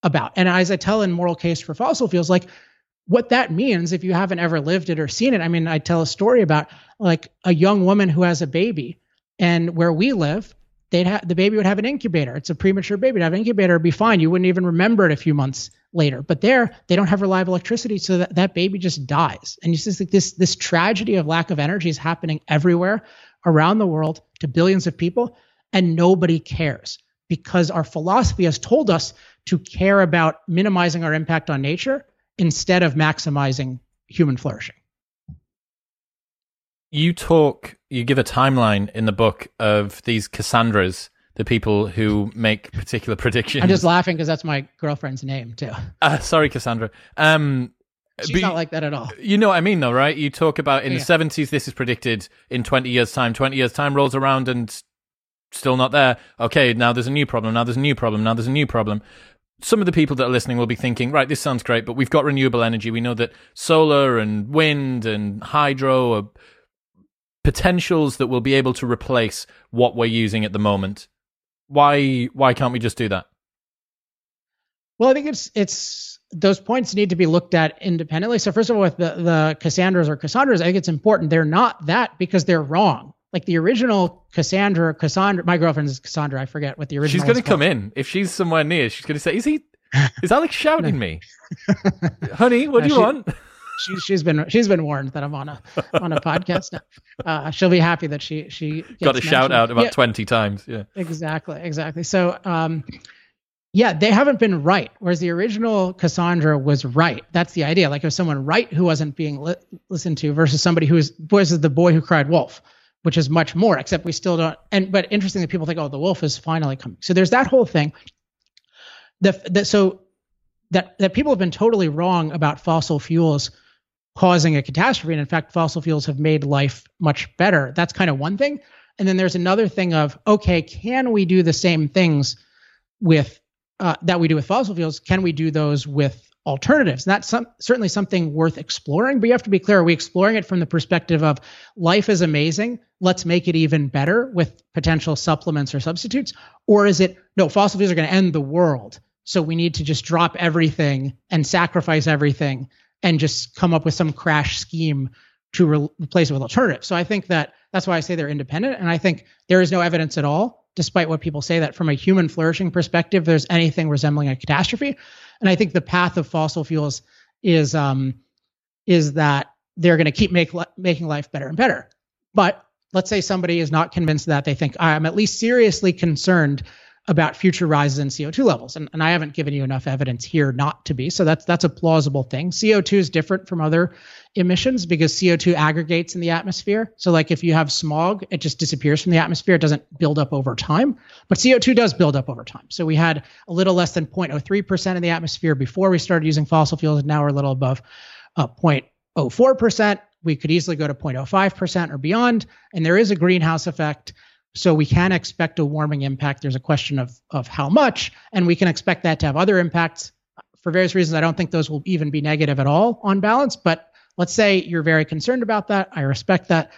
about. And as I tell in Moral Case for Fossil Fuels, like what that means if you haven't ever lived it or seen it. I mean, I tell a story about like a young woman who has a baby, and where we live, they'd have the baby would have an incubator. It's a premature baby to have an incubator, be fine. You wouldn't even remember it a few months later. But there, they don't have reliable electricity, so that, that baby just dies. And it's just like this this tragedy of lack of energy is happening everywhere around the world to billions of people, and nobody cares because our philosophy has told us to care about minimizing our impact on nature instead of maximizing human flourishing. You talk, you give a timeline in the book of these Cassandras, the people who make particular predictions. I'm just laughing because that's my girlfriend's name too. Uh, sorry, Cassandra. Um, She's not like that at all. You know what I mean, though, right? You talk about in Yeah. the seventies, this is predicted in twenty years' time. Twenty years' time rolls around and still not there. Okay, now there's a new problem. Now there's a new problem. Now there's a new problem. Some of the people that are listening will be thinking, right, this sounds great, but we've got renewable energy. We know that solar and wind and hydro are potentials that will be able to replace what we're using at the moment. Why? Why can't we just do that? Well, I think it's it's those points need to be looked at independently. So first of all, with the the Cassandras or Cassandras, I think it's important they're not that because they're wrong. Like the original Cassandra, Cassandra, my girlfriend is Cassandra. I forget what the original. She's going to come in if she's somewhere near. She's going to say, "Is he? Is Alex shouting me, honey? What do you she- want?" She, she's been she's been warned that I'm on a on a podcast now. Uh, she'll be happy that she she Got a shout out about Yeah, twenty times. Yeah, exactly exactly. So um, yeah, they haven't been right. Whereas the original Cassandra was right. That's the idea. Like it was someone right who wasn't being li- listened to versus somebody who is versus the boy who cried wolf, which is much more. Except we still don't. And but interesting that people think, oh, the wolf is finally coming. So there's that whole thing. The, the so that that people have been totally wrong about fossil fuels causing a catastrophe. And in fact, fossil fuels have made life much better. That's kind of one thing. And then there's another thing of, okay, can we do the same things with uh, that we do with fossil fuels? Can we do those with alternatives? And that's some, certainly something worth exploring. But you have to be clear: are we exploring it from the perspective of life is amazing? Let's make it even better with potential supplements or substitutes, or is it no? Fossil fuels are going to end the world, so we need to just drop everything and sacrifice everything and just come up with some crash scheme to re- replace it with alternatives. So I think that that's why I say they're independent. And I think there is no evidence at all, despite what people say, that from a human flourishing perspective, there's anything resembling a catastrophe. And I think the path of fossil fuels is um, is that they're going to keep make, making life better and better. But let's say somebody is not convinced that they think I'm at least seriously concerned about future rises in CO2 levels. And, and I haven't given you enough evidence here not to be. So that's that's a plausible thing. CO2 is different from other emissions because CO2 aggregates in the atmosphere. So like if you have smog, it just disappears from the atmosphere. It doesn't build up over time. But CO2 does build up over time. So we had a little less than 0.03% in the atmosphere before we started using fossil fuels, and now we're a little above uh, 0.04%. We could easily go to 0.05% or beyond. And there is a greenhouse effect. So we can expect a warming impact. There's a question of of how much, and we can expect that to have other impacts for various reasons. I don't think those will even be negative at all on balance. But let's say you're very concerned about that. I respect that.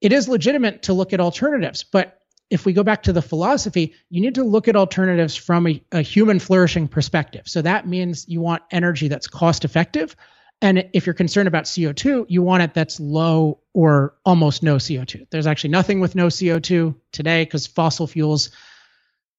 It is legitimate to look at alternatives, but if we go back to the philosophy, you need to look at alternatives from a, a human flourishing perspective. So that means you want energy that's cost effective. And if you're concerned about CO2, you want it that's low or almost no CO2. There's actually nothing with no CO2 today because fossil fuels.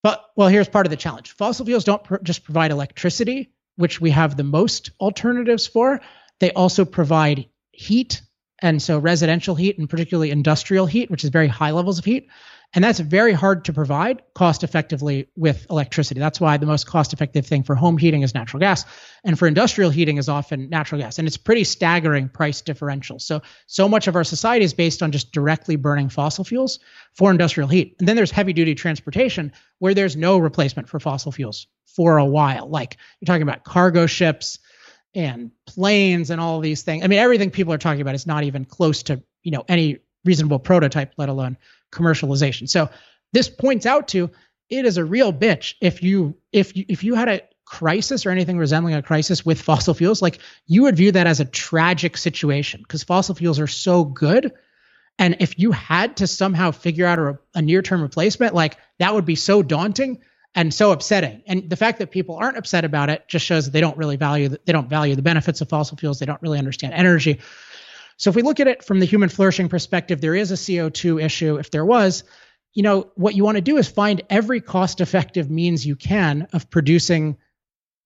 But well, here's part of the challenge. Fossil fuels don't pr- just provide electricity, which we have the most alternatives for. They also provide heat, and so residential heat and particularly industrial heat, which is very high levels of heat. And that's very hard to provide cost effectively with electricity. That's why the most cost effective thing for home heating is natural gas. And for industrial heating is often natural gas. And it's pretty staggering price differential. So, so much of our society is based on just directly burning fossil fuels for industrial heat. And then there's heavy duty transportation where there's no replacement for fossil fuels for a while. Like you're talking about cargo ships and planes and all these things. I mean, everything people are talking about is not even close to, you know, any reasonable prototype, let alone commercialization. So this points out to it is a real bitch if you if you if you had a crisis or anything resembling a crisis with fossil fuels, like you would view that as a tragic situation because fossil fuels are so good. And if you had to somehow figure out a, a near-term replacement, like that would be so daunting and so upsetting. And the fact that people aren't upset about it just shows that they don't really value the, they don't value the benefits of fossil fuels. They don't really understand energy. So if we look at it from the human flourishing perspective, there is a CO2 issue. If there was, you know, what you want to do is find every cost-effective means you can of producing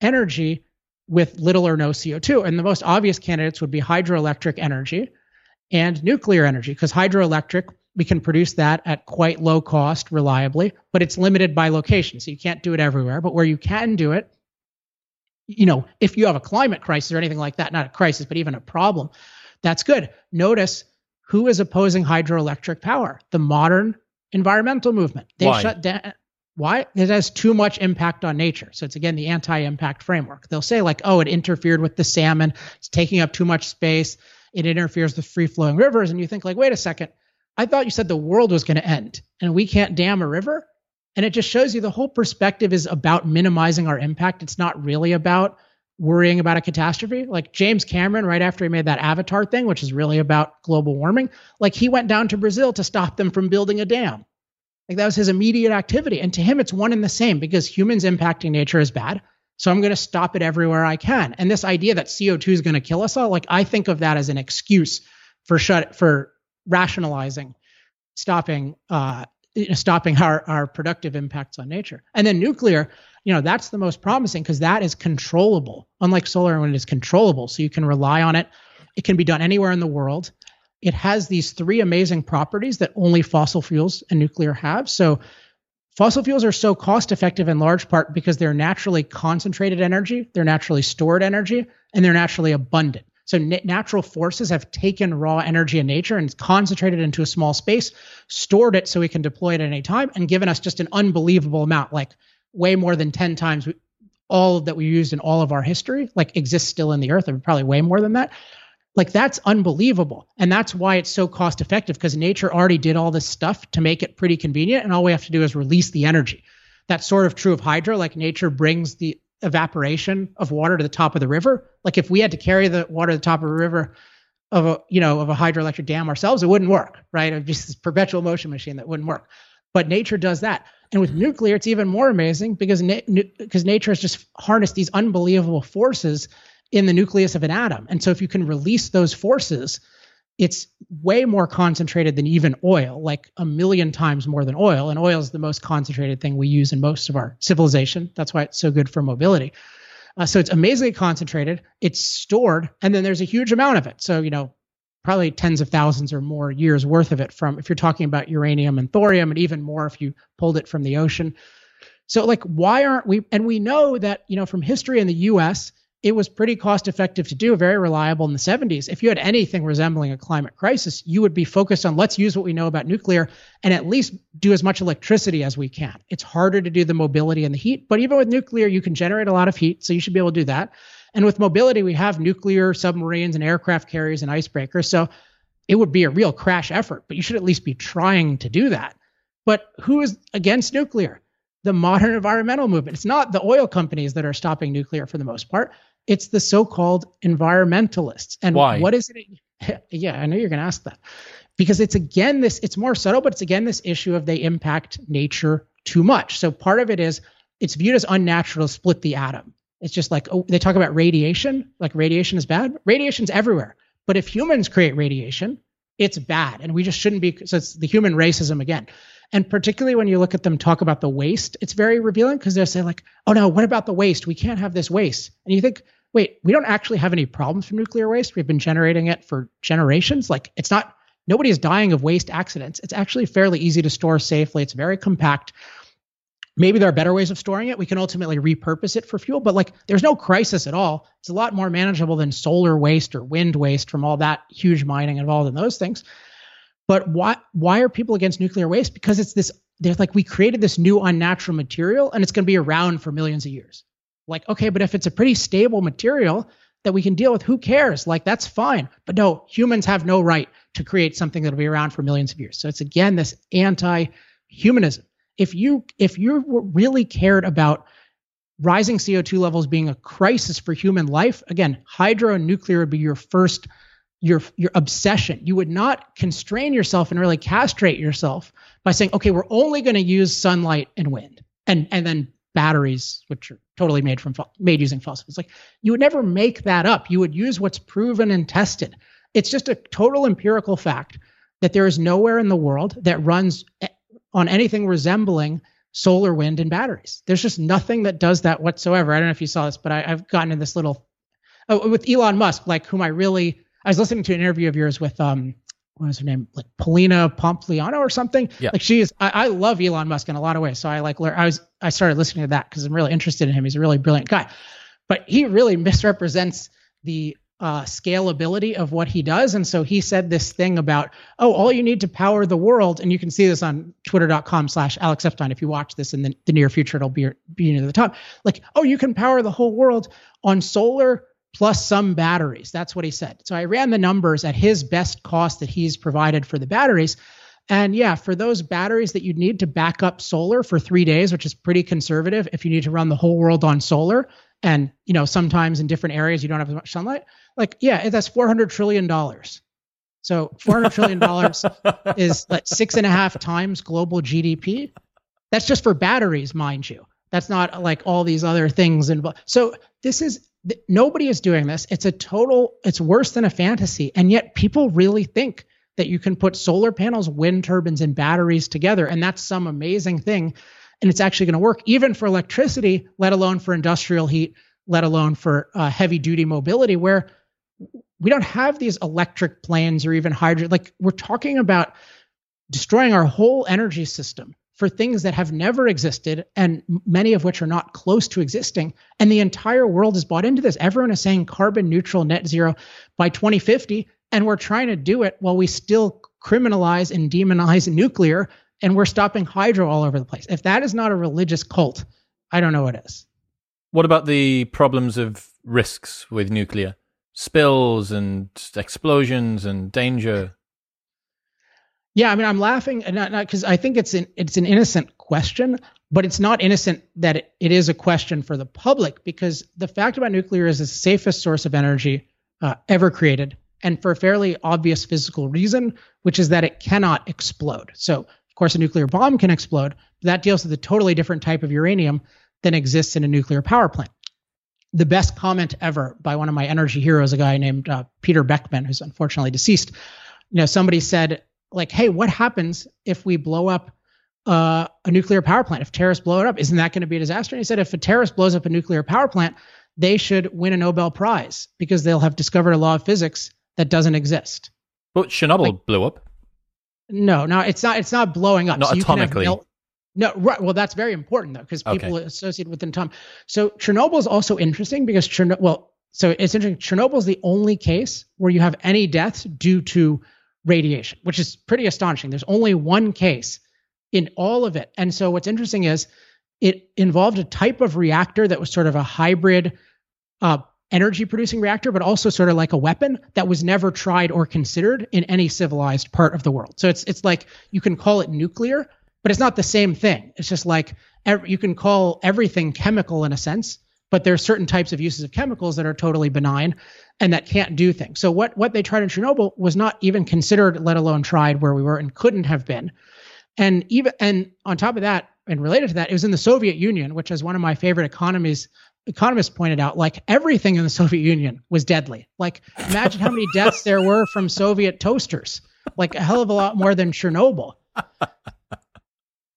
energy with little or no CO2. And the most obvious candidates would be hydroelectric energy and nuclear energy, because hydroelectric, we can produce that at quite low cost reliably, but it's limited by location. So you can't do it everywhere. But where you can do it, you know, if you have a climate crisis or anything like that, not a crisis, but even a problem, that's good. Notice Who is opposing hydroelectric power? The modern environmental movement. They Why? shut down. Why? It has too much impact on nature. So it's again the anti-impact framework. They'll say like, oh, it interfered with the salmon. It's taking up too much space. It interferes with free-flowing rivers. And you think like, wait a second. I thought you said the world was going to end and we can't dam a river. And it just shows you the whole perspective is about minimizing our impact. It's not really about worrying about a catastrophe. Like James Cameron, right after he made that Avatar thing, which is really about global warming, like he went down to Brazil to stop them from building a dam. Like that was his immediate activity. And to him, it's one and the same because humans impacting nature is bad. So I'm going to stop it everywhere I can. And this idea that CO2 is going to kill us all, like I think of that as an excuse for shut for rationalizing stopping uh, stopping our, our productive impacts on nature. And then nuclear, you know, that's the most promising because that is controllable. Unlike solar and wind is controllable. So you can rely on it. It can be done anywhere in the world. It has these three amazing properties that only fossil fuels and nuclear have. So fossil fuels are so cost effective in large part because they're naturally concentrated energy, they're naturally stored energy, and they're naturally abundant. So natural forces have taken raw energy in nature and concentrated into a small space, stored it so we can deploy it at any time, and given us just an unbelievable amount, like way more than 10 times all that we used in all of our history, like exists still in the earth, or probably way more than that. Like that's unbelievable. And that's why it's so cost effective because nature already did all this stuff to make it pretty convenient. And all we have to do is release the energy. That's sort of true of hydro. Like nature brings the evaporation of water to the top of the river. Like if we had to carry the water to the top of a river of a you know of a hydroelectric dam ourselves, it wouldn't work, right? It'd be this perpetual motion machine that wouldn't work. But nature does that. And with nuclear, it's even more amazing because na- because nature has just harnessed these unbelievable forces in the nucleus of an atom. And so if you can release those forces, it's way more concentrated than even oil, like a million times more than oil. And oil is the most concentrated thing we use in most of our civilization. That's why it's so good for mobility. Uh, so it's amazingly concentrated. It's stored, and then there's a huge amount of it. So you know, probably tens of thousands or more years worth of it from if you're talking about uranium and thorium, and even more if you pulled it from the ocean. So like, why aren't we? And we know that you know from history in the U.S it was pretty cost effective to do, very reliable in the 70s. If you had anything resembling a climate crisis, you would be focused on let's use what we know about nuclear and at least do as much electricity as we can. It's harder to do the mobility and the heat, but even with nuclear, you can generate a lot of heat, so you should be able to do that. And with mobility, we have nuclear submarines and aircraft carriers and icebreakers, so it would be a real crash effort, but you should at least be trying to do that. But who is against nuclear? The modern environmental movement. It's not the oil companies that are stopping nuclear for the most part it's the so-called environmentalists. And Why? what is it? Yeah, I know you're going to ask that. Because it's again this it's more subtle, but it's again this issue of they impact nature too much. So part of it is it's viewed as unnatural to split the atom. It's just like oh, they talk about radiation, like radiation is bad. Radiation's everywhere. But if humans create radiation, it's bad. And we just shouldn't be so it's the human racism again. And particularly when you look at them talk about the waste, it's very revealing because they'll say, like, oh no, what about the waste? We can't have this waste. And you think, wait, we don't actually have any problems from nuclear waste. We've been generating it for generations. Like it's not nobody is dying of waste accidents. It's actually fairly easy to store safely. It's very compact. Maybe there are better ways of storing it. We can ultimately repurpose it for fuel, but like there's no crisis at all. It's a lot more manageable than solar waste or wind waste from all that huge mining involved in those things. But why why are people against nuclear waste? Because it's this they're like we created this new unnatural material and it's going to be around for millions of years. Like okay, but if it's a pretty stable material that we can deal with, who cares? Like that's fine. But no, humans have no right to create something that'll be around for millions of years. So it's again this anti-humanism. If you if you really cared about rising CO2 levels being a crisis for human life, again, hydro and nuclear would be your first your your obsession. You would not constrain yourself and really castrate yourself by saying, okay, we're only going to use sunlight and wind, and and then batteries, which are totally made from made using fossil fuels. Like you would never make that up. You would use what's proven and tested. It's just a total empirical fact that there is nowhere in the world that runs on anything resembling solar, wind, and batteries. There's just nothing that does that whatsoever. I don't know if you saw this, but I, have gotten in this little oh, with Elon Musk, like whom I really I was listening to an interview of yours with um what was her name like Polina Pompliano or something. Yeah. Like she is. I, I love Elon Musk in a lot of ways. So I like I was I started listening to that because I'm really interested in him. He's a really brilliant guy, but he really misrepresents the uh, scalability of what he does. And so he said this thing about, oh, all you need to power the world, and you can see this on twitter.com slash Alex. If you watch this in the, the near future, it'll be, be near the top. Like, oh, you can power the whole world on solar plus some batteries. That's what he said. So I ran the numbers at his best cost that he's provided for the batteries. And yeah, for those batteries that you need to back up solar for three days, which is pretty conservative, if you need to run the whole world on solar, and you know sometimes in different areas you don't have as much sunlight, like yeah, that's four hundred trillion dollars. So four hundred trillion dollars is like six and a half times global GDP. That's just for batteries, mind you. That's not like all these other things involved. So this is nobody is doing this. It's a total. It's worse than a fantasy, and yet people really think that you can put solar panels, wind turbines, and batteries together, and that's some amazing thing. And it's actually going to work even for electricity, let alone for industrial heat, let alone for uh, heavy duty mobility, where we don't have these electric planes or even hydrogen. Like we're talking about destroying our whole energy system for things that have never existed and many of which are not close to existing. And the entire world is bought into this. Everyone is saying carbon neutral net zero by 2050. And we're trying to do it while we still criminalize and demonize nuclear and we're stopping hydro all over the place. If that is not a religious cult, I don't know what is. What about the problems of risks with nuclear? Spills and explosions and danger? Yeah, I mean, I'm laughing, not because I think it's an it's an innocent question, but it's not innocent that it, it is a question for the public because the fact about nuclear is the safest source of energy uh, ever created, and for a fairly obvious physical reason, which is that it cannot explode. So of course, a nuclear bomb can explode, but that deals with a totally different type of uranium than exists in a nuclear power plant. The best comment ever by one of my energy heroes, a guy named uh, Petr Beckmann, who's unfortunately deceased. You know, somebody said, like, hey, what happens if we blow up uh, a nuclear power plant? If terrorists blow it up, isn't that going to be a disaster? And he said, if a terrorist blows up a nuclear power plant, they should win a Nobel Prize because they'll have discovered a law of physics that doesn't exist. But Chernobyl like, blew up. No, no, it's not. It's not blowing up. Not so atomically. Mil- no, right. Well, that's very important though, because people okay. associate with atom. So Chernobyl is also interesting because Chernobyl. Well, so it's interesting. Chernobyl is the only case where you have any deaths due to radiation, which is pretty astonishing. There's only one case in all of it, and so what's interesting is it involved a type of reactor that was sort of a hybrid uh, energy producing reactor, but also sort of like a weapon that was never tried or considered in any civilized part of the world. So it's it's like you can call it nuclear, but it's not the same thing. It's just like you can call everything chemical in a sense, but there are certain types of uses of chemicals that are totally benign and that can't do things. So what what they tried in Chernobyl was not even considered, let alone tried where we were and couldn't have been. And even and on top of that, and related to that, it was in the Soviet Union, which is one of my favorite economies economists pointed out, like everything in the Soviet Union was deadly. Like imagine how many deaths there were from Soviet toasters. Like a hell of a lot more than Chernobyl.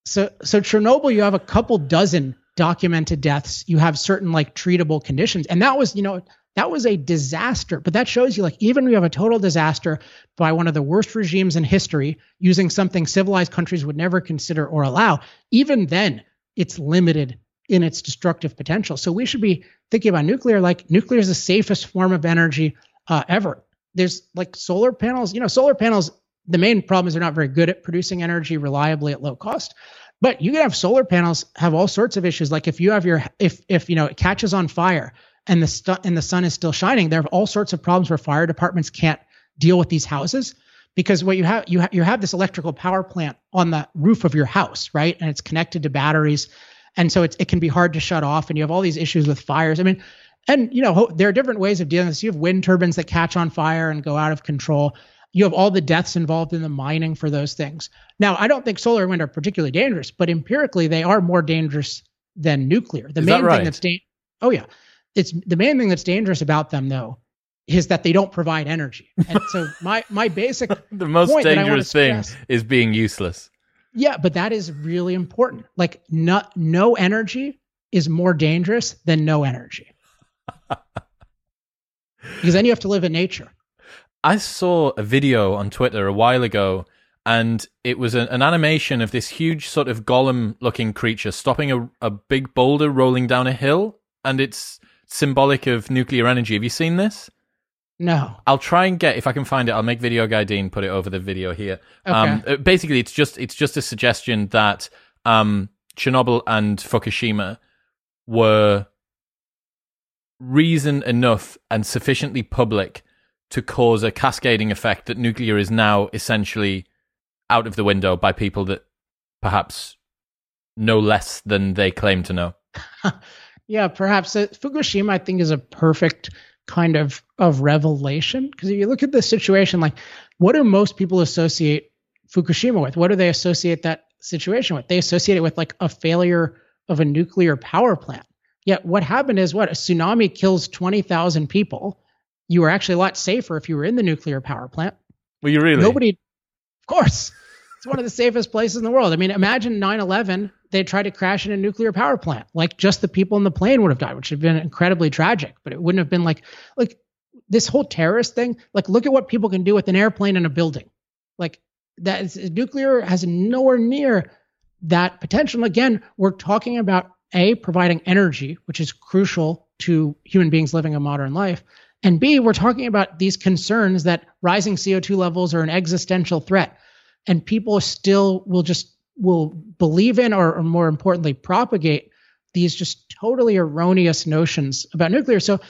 So so Chernobyl, you have a couple dozen documented deaths. You have certain like treatable conditions, and that was you know that was a disaster. But that shows you like even we have a total disaster by one of the worst regimes in history using something civilized countries would never consider or allow. Even then, it's limited in its destructive potential. So we should be thinking about nuclear like nuclear is the safest form of energy uh, ever. There's like solar panels. You know, solar panels. The main problem is they're not very good at producing energy reliably at low cost. But you can have solar panels have all sorts of issues. Like if you have your if if you know it catches on fire and the stu- and the sun is still shining, there are all sorts of problems where fire departments can't deal with these houses because what you have you ha- you have this electrical power plant on the roof of your house, right? And it's connected to batteries and so it's, it can be hard to shut off and you have all these issues with fires i mean and you know there are different ways of dealing with this you have wind turbines that catch on fire and go out of control you have all the deaths involved in the mining for those things now i don't think solar and wind are particularly dangerous but empirically they are more dangerous than nuclear the Is main that right? thing that's da- oh yeah it's the main thing that's dangerous about them though is that they don't provide energy and so my my basic the most dangerous thing stress, is being useless yeah, but that is really important. Like no, no energy is more dangerous than no energy. because then you have to live in nature. I saw a video on Twitter a while ago and it was an, an animation of this huge sort of golem looking creature stopping a, a big boulder rolling down a hill and it's symbolic of nuclear energy. Have you seen this? No. I'll try and get if I can find it. I'll make video guy Dean put it over the video here. Um, Okay. uh, basically, it's just it's just a suggestion that um, Chernobyl and Fukushima were reason enough and sufficiently public to cause a cascading effect that nuclear is now essentially out of the window by people that perhaps know less than they claim to know. Yeah, perhaps uh, Fukushima, I think, is a perfect kind of of revelation because if you look at the situation, like, what do most people associate Fukushima with? What do they associate that situation with? They associate it with like a failure of a nuclear power plant. Yet, what happened is what a tsunami kills twenty thousand people. You were actually a lot safer if you were in the nuclear power plant. Well, you really Nobody, of course, it's one of the safest places in the world. I mean, imagine 9 11, they tried to crash in a nuclear power plant. Like, just the people in the plane would have died, which would have been incredibly tragic. But it wouldn't have been like, like this whole terrorist thing. Like, look at what people can do with an airplane and a building. Like, that is, nuclear has nowhere near that potential. Again, we're talking about A, providing energy, which is crucial to human beings living a modern life. And B, we're talking about these concerns that rising CO2 levels are an existential threat. And people still will just will believe in or, or more importantly propagate these just totally erroneous notions about nuclear. So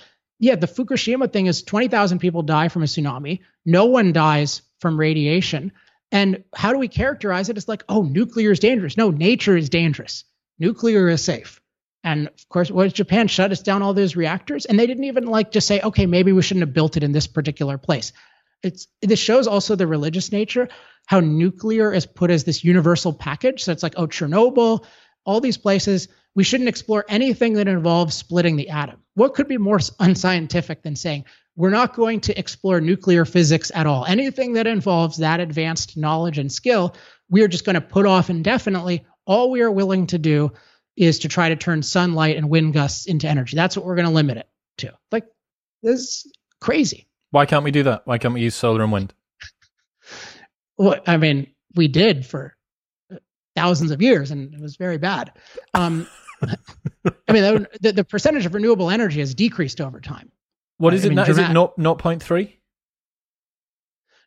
yeah, the Fukushima thing is 20,000 people die from a tsunami. No one dies from radiation. And how do we characterize it? It's like, oh, nuclear is dangerous. No, nature is dangerous. Nuclear is safe. And of course, what Japan shut us down all those reactors, and they didn't even like just say, okay, maybe we shouldn't have built it in this particular place. It's this shows also the religious nature, how nuclear is put as this universal package. So it's like, oh, Chernobyl, all these places, we shouldn't explore anything that involves splitting the atom. What could be more unscientific than saying we're not going to explore nuclear physics at all? Anything that involves that advanced knowledge and skill, we are just going to put off indefinitely. All we are willing to do is to try to turn sunlight and wind gusts into energy. That's what we're going to limit it to. Like, this is crazy. Why can't we do that? Why can't we use solar and wind? Well, I mean, we did for thousands of years, and it was very bad. Um, I mean, the, the percentage of renewable energy has decreased over time. What I is it mean, now? Is it not not point three?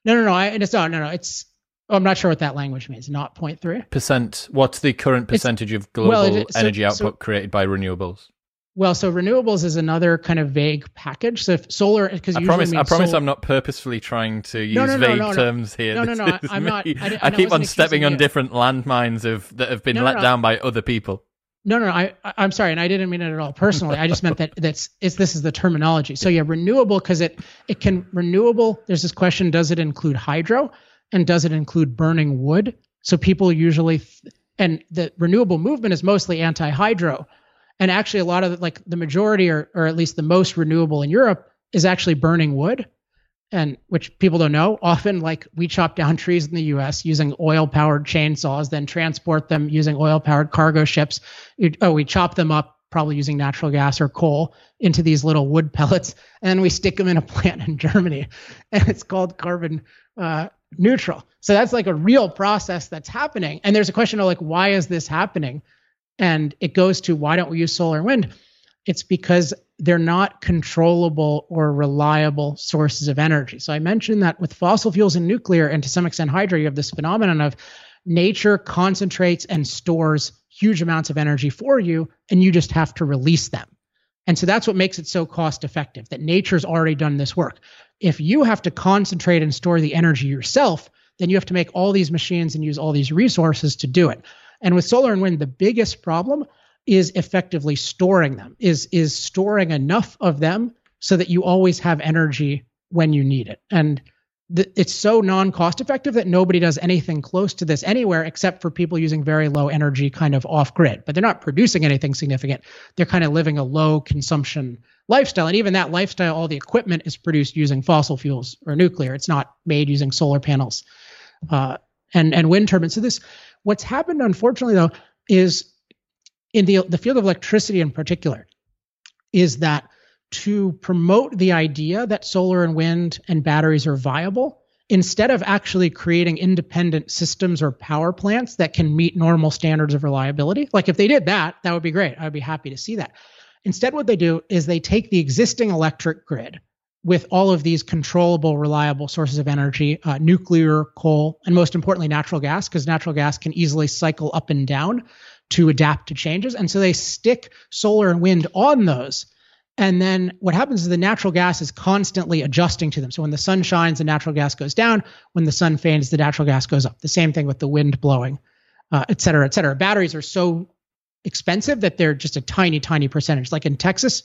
No, no, no. I, it's not. No, no. It's. Oh, I'm not sure what that language means. Not 0.3. percent what's the current percentage of global well, it- so- energy so- output created by renewables Well, so renewables is another kind of vague package. So if solar, because i promise i promise i'm not purposefully trying to use No, no, no, vague terms here No, no, This no, I- is I'm not-. I I I keep on stepping on you. different landmines of that have been let down by other people No, no, I, I- I'm sorry, and I didn't mean it at all personally. I just meant that that's it's this is the terminology. So yeah, renewable because it it can renewable. There's this question: Does it include hydro, and does it include burning wood? So people usually, th- and the renewable movement is mostly anti-hydro, and actually a lot of the, like the majority or or at least the most renewable in Europe is actually burning wood. And which people don't know. Often, like we chop down trees in the U.S. using oil-powered chainsaws, then transport them using oil-powered cargo ships oh, we chop them up probably using natural gas or coal into these little wood pellets, and we stick them in a plant in Germany, and it's called carbon uh, neutral. So that's like a real process that's happening. And there's a question of like, why is this happening? And it goes to why don't we use solar and wind? It's because they're not controllable or reliable sources of energy. So I mentioned that with fossil fuels and nuclear, and to some extent hydro, you have this phenomenon of nature concentrates and stores huge amounts of energy for you, and you just have to release them. And so that's what makes it so cost effective that nature's already done this work. If you have to concentrate and store the energy yourself, then you have to make all these machines and use all these resources to do it. And with solar and wind, the biggest problem is effectively storing them, is, is storing enough of them so that you always have energy when you need it. And it's so non-cost effective that nobody does anything close to this anywhere except for people using very low energy kind of off grid but they're not producing anything significant. They're kind of living a low consumption lifestyle. And even that lifestyle all the equipment is produced using fossil fuels or nuclear. It's not made using solar panels uh, and and wind turbines. So this what's happened unfortunately though is in the the field of electricity in particular is that to promote the idea that solar and wind and batteries are viable instead of actually creating independent systems or power plants that can meet normal standards of reliability like if they did that that would be great i'd be happy to see that instead what they do is they take the existing electric grid with all of these controllable, reliable sources of energy, uh, nuclear, coal, and most importantly, natural gas, because natural gas can easily cycle up and down to adapt to changes. And so they stick solar and wind on those. And then what happens is the natural gas is constantly adjusting to them. So when the sun shines, the natural gas goes down. When the sun fades, the natural gas goes up. The same thing with the wind blowing, uh, et cetera, et cetera. Batteries are so expensive that they're just a tiny, tiny percentage. Like in Texas,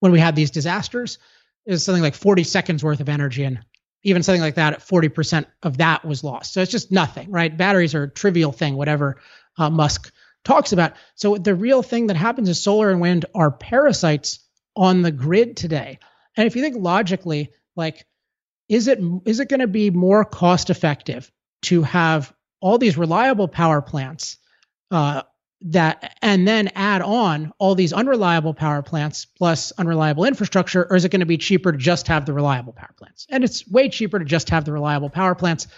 when we had these disasters, is something like 40 seconds worth of energy and even something like that at 40% of that was lost so it's just nothing right batteries are a trivial thing whatever uh, musk talks about. So the real thing that happens is solar and wind are parasites on the grid today. And if you think logically like is it is it going to be more cost effective to have all these reliable power plants uh, that and then add on all these unreliable power plants plus unreliable infrastructure or is it going to be cheaper to just have the reliable power plants? And it's way cheaper to just have the reliable power plants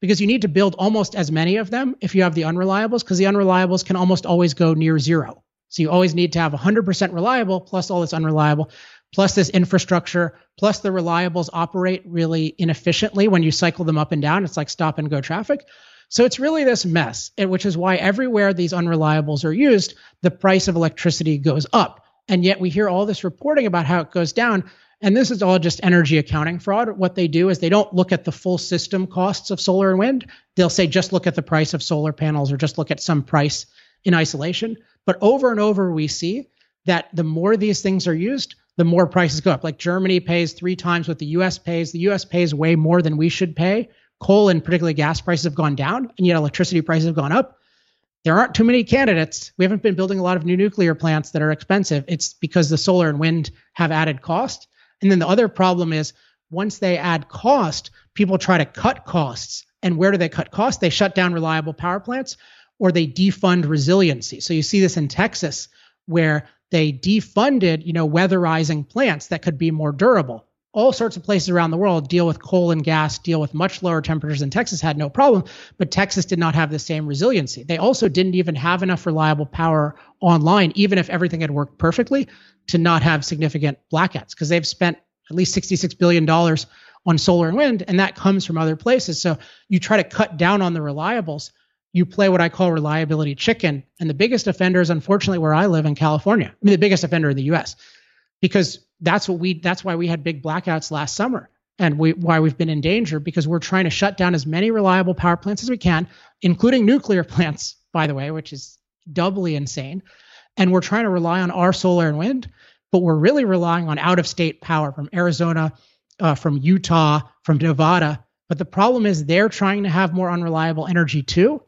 because you need to build almost as many of them if you have the unreliables because the unreliables can almost always go near zero so you always need to have 100% reliable plus all this unreliable plus this infrastructure plus the reliables operate really inefficiently when you cycle them up and down it's like stop and go traffic so it's really this mess, eh, which is why everywhere these unreliables are used, the price of electricity goes up. And yet we hear all this reporting about how it goes down. And this is all just energy accounting fraud. What they do is they don't look at the full system costs of solar and wind. They'll say, just look at the price of solar panels or just look at some price in isolation. But over and over, we see that the more these things are used, the more prices go up. Like Germany pays three times what the US pays. The US pays way more than we should pay coal and particularly gas prices have gone down, and yet electricity prices have gone up. There aren't too many candidates. We haven't been building a lot of new nuclear plants that are expensive. It's because the solar and wind have added cost. And then the other problem is once they add cost, people try to cut costs. And where do they cut costs? They shut down reliable power plants or they defund resiliency. So you see this in Texas where they defunded, you know, weatherizing plants that could be more durable all sorts of places around the world deal with coal and gas, deal with much lower temperatures than Texas had no problem, but Texas did not have the same resiliency. They also didn't even have enough reliable power online, even if everything had worked perfectly, to not have significant blackouts because they've spent at least $66 billion on solar and wind, and that comes from other places. So you try to cut down on the reliables. You play what I call reliability chicken. And the biggest offender is unfortunately where I live in California. I mean, the biggest offender in the US because that's what we that's why we had big blackouts last summer and we, why we've been in danger because we're trying to shut down as many reliable power plants as we can, including nuclear plants, by the way, which is doubly insane. And we're trying to rely on our solar and wind, but we're really relying on out of state power from Arizona, uh, from Utah, from Nevada. But the problem is they're trying to have more unreliable energy too.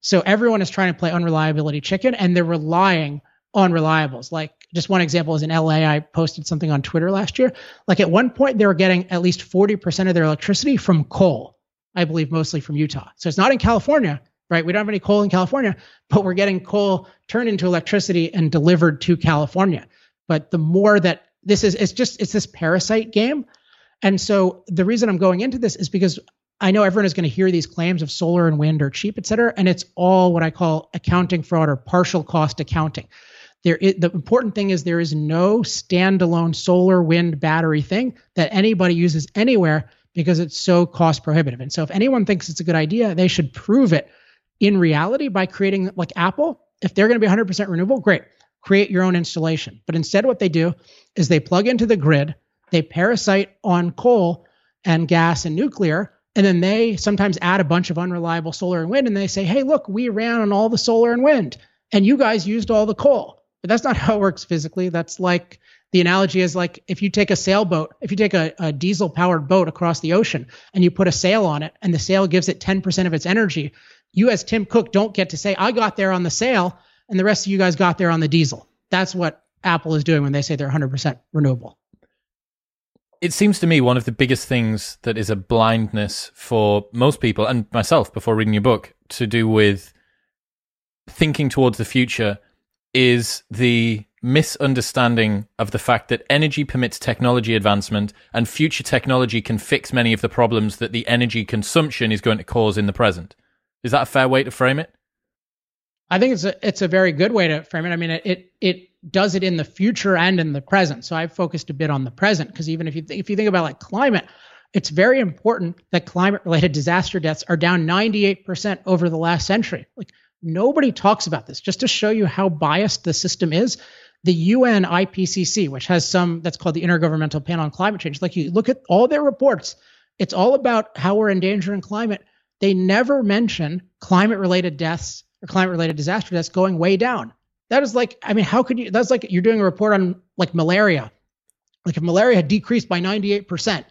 So everyone is trying to play unreliability chicken and they're relying on reliables. Like just one example is in LA, I posted something on Twitter last year. Like at one point, they were getting at least 40% of their electricity from coal, I believe mostly from Utah. So it's not in California, right? We don't have any coal in California, but we're getting coal turned into electricity and delivered to California. But the more that this is, it's just, it's this parasite game. And so the reason I'm going into this is because I know everyone is going to hear these claims of solar and wind are cheap, et cetera. And it's all what I call accounting fraud or partial cost accounting. There is, the important thing is there is no standalone solar wind battery thing that anybody uses anywhere because it's so cost prohibitive. And so if anyone thinks it's a good idea, they should prove it in reality by creating like Apple. If they're going to be 100% renewable, great. Create your own installation. But instead what they do is they plug into the grid, they parasite on coal and gas and nuclear, and then they sometimes add a bunch of unreliable solar and wind and they say, "Hey, look, we ran on all the solar and wind and you guys used all the coal." But that's not how it works physically. That's like the analogy is like if you take a sailboat, if you take a, a diesel powered boat across the ocean and you put a sail on it and the sail gives it 10% of its energy, you as Tim Cook don't get to say, I got there on the sail and the rest of you guys got there on the diesel. That's what Apple is doing when they say they're 100% renewable. It seems to me one of the biggest things that is a blindness for most people and myself before reading your book to do with thinking towards the future is the misunderstanding of the fact that energy permits technology advancement and future technology can fix many of the problems that the energy consumption is going to cause in the present. Is that a fair way to frame it? I think it's a it's a very good way to frame it. I mean, it it, it does it in the future and in the present. So I've focused a bit on the present because even if you th- if you think about like climate, it's very important that climate related disaster deaths are down 98% over the last century. Like nobody talks about this. Just to show you how biased the system is, the UN IPCC, which has some that's called the Intergovernmental Panel on Climate Change, like you look at all their reports, it's all about how we're endangering climate. They never mention climate related deaths or climate related disaster deaths going way down. That is like, I mean, how could you? That's like you're doing a report on like malaria. Like if malaria had decreased by 98%,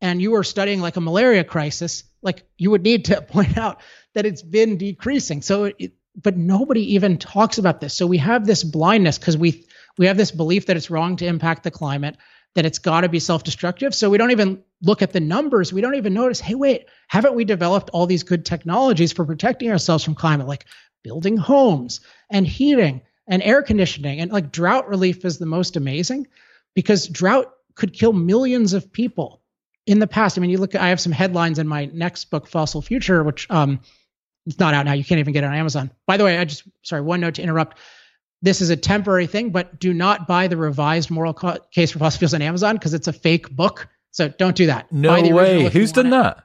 and you were studying like a malaria crisis, like you would need to point out that it's been decreasing. So it, but nobody even talks about this. So we have this blindness because we we have this belief that it's wrong to impact the climate, that it's got to be self-destructive. So we don't even look at the numbers. We don't even notice, hey, wait, haven't we developed all these good technologies for protecting ourselves from climate, like building homes and heating and air conditioning and like drought relief is the most amazing because drought could kill millions of people in the past. I mean, you look, I have some headlines in my next book, Fossil Future, which um, it's not out now. You can't even get it on Amazon. By the way, I just sorry, one note to interrupt. This is a temporary thing, but do not buy the revised moral co- case for fossil fuels on Amazon because it's a fake book. So don't do that. No way. Who's done that?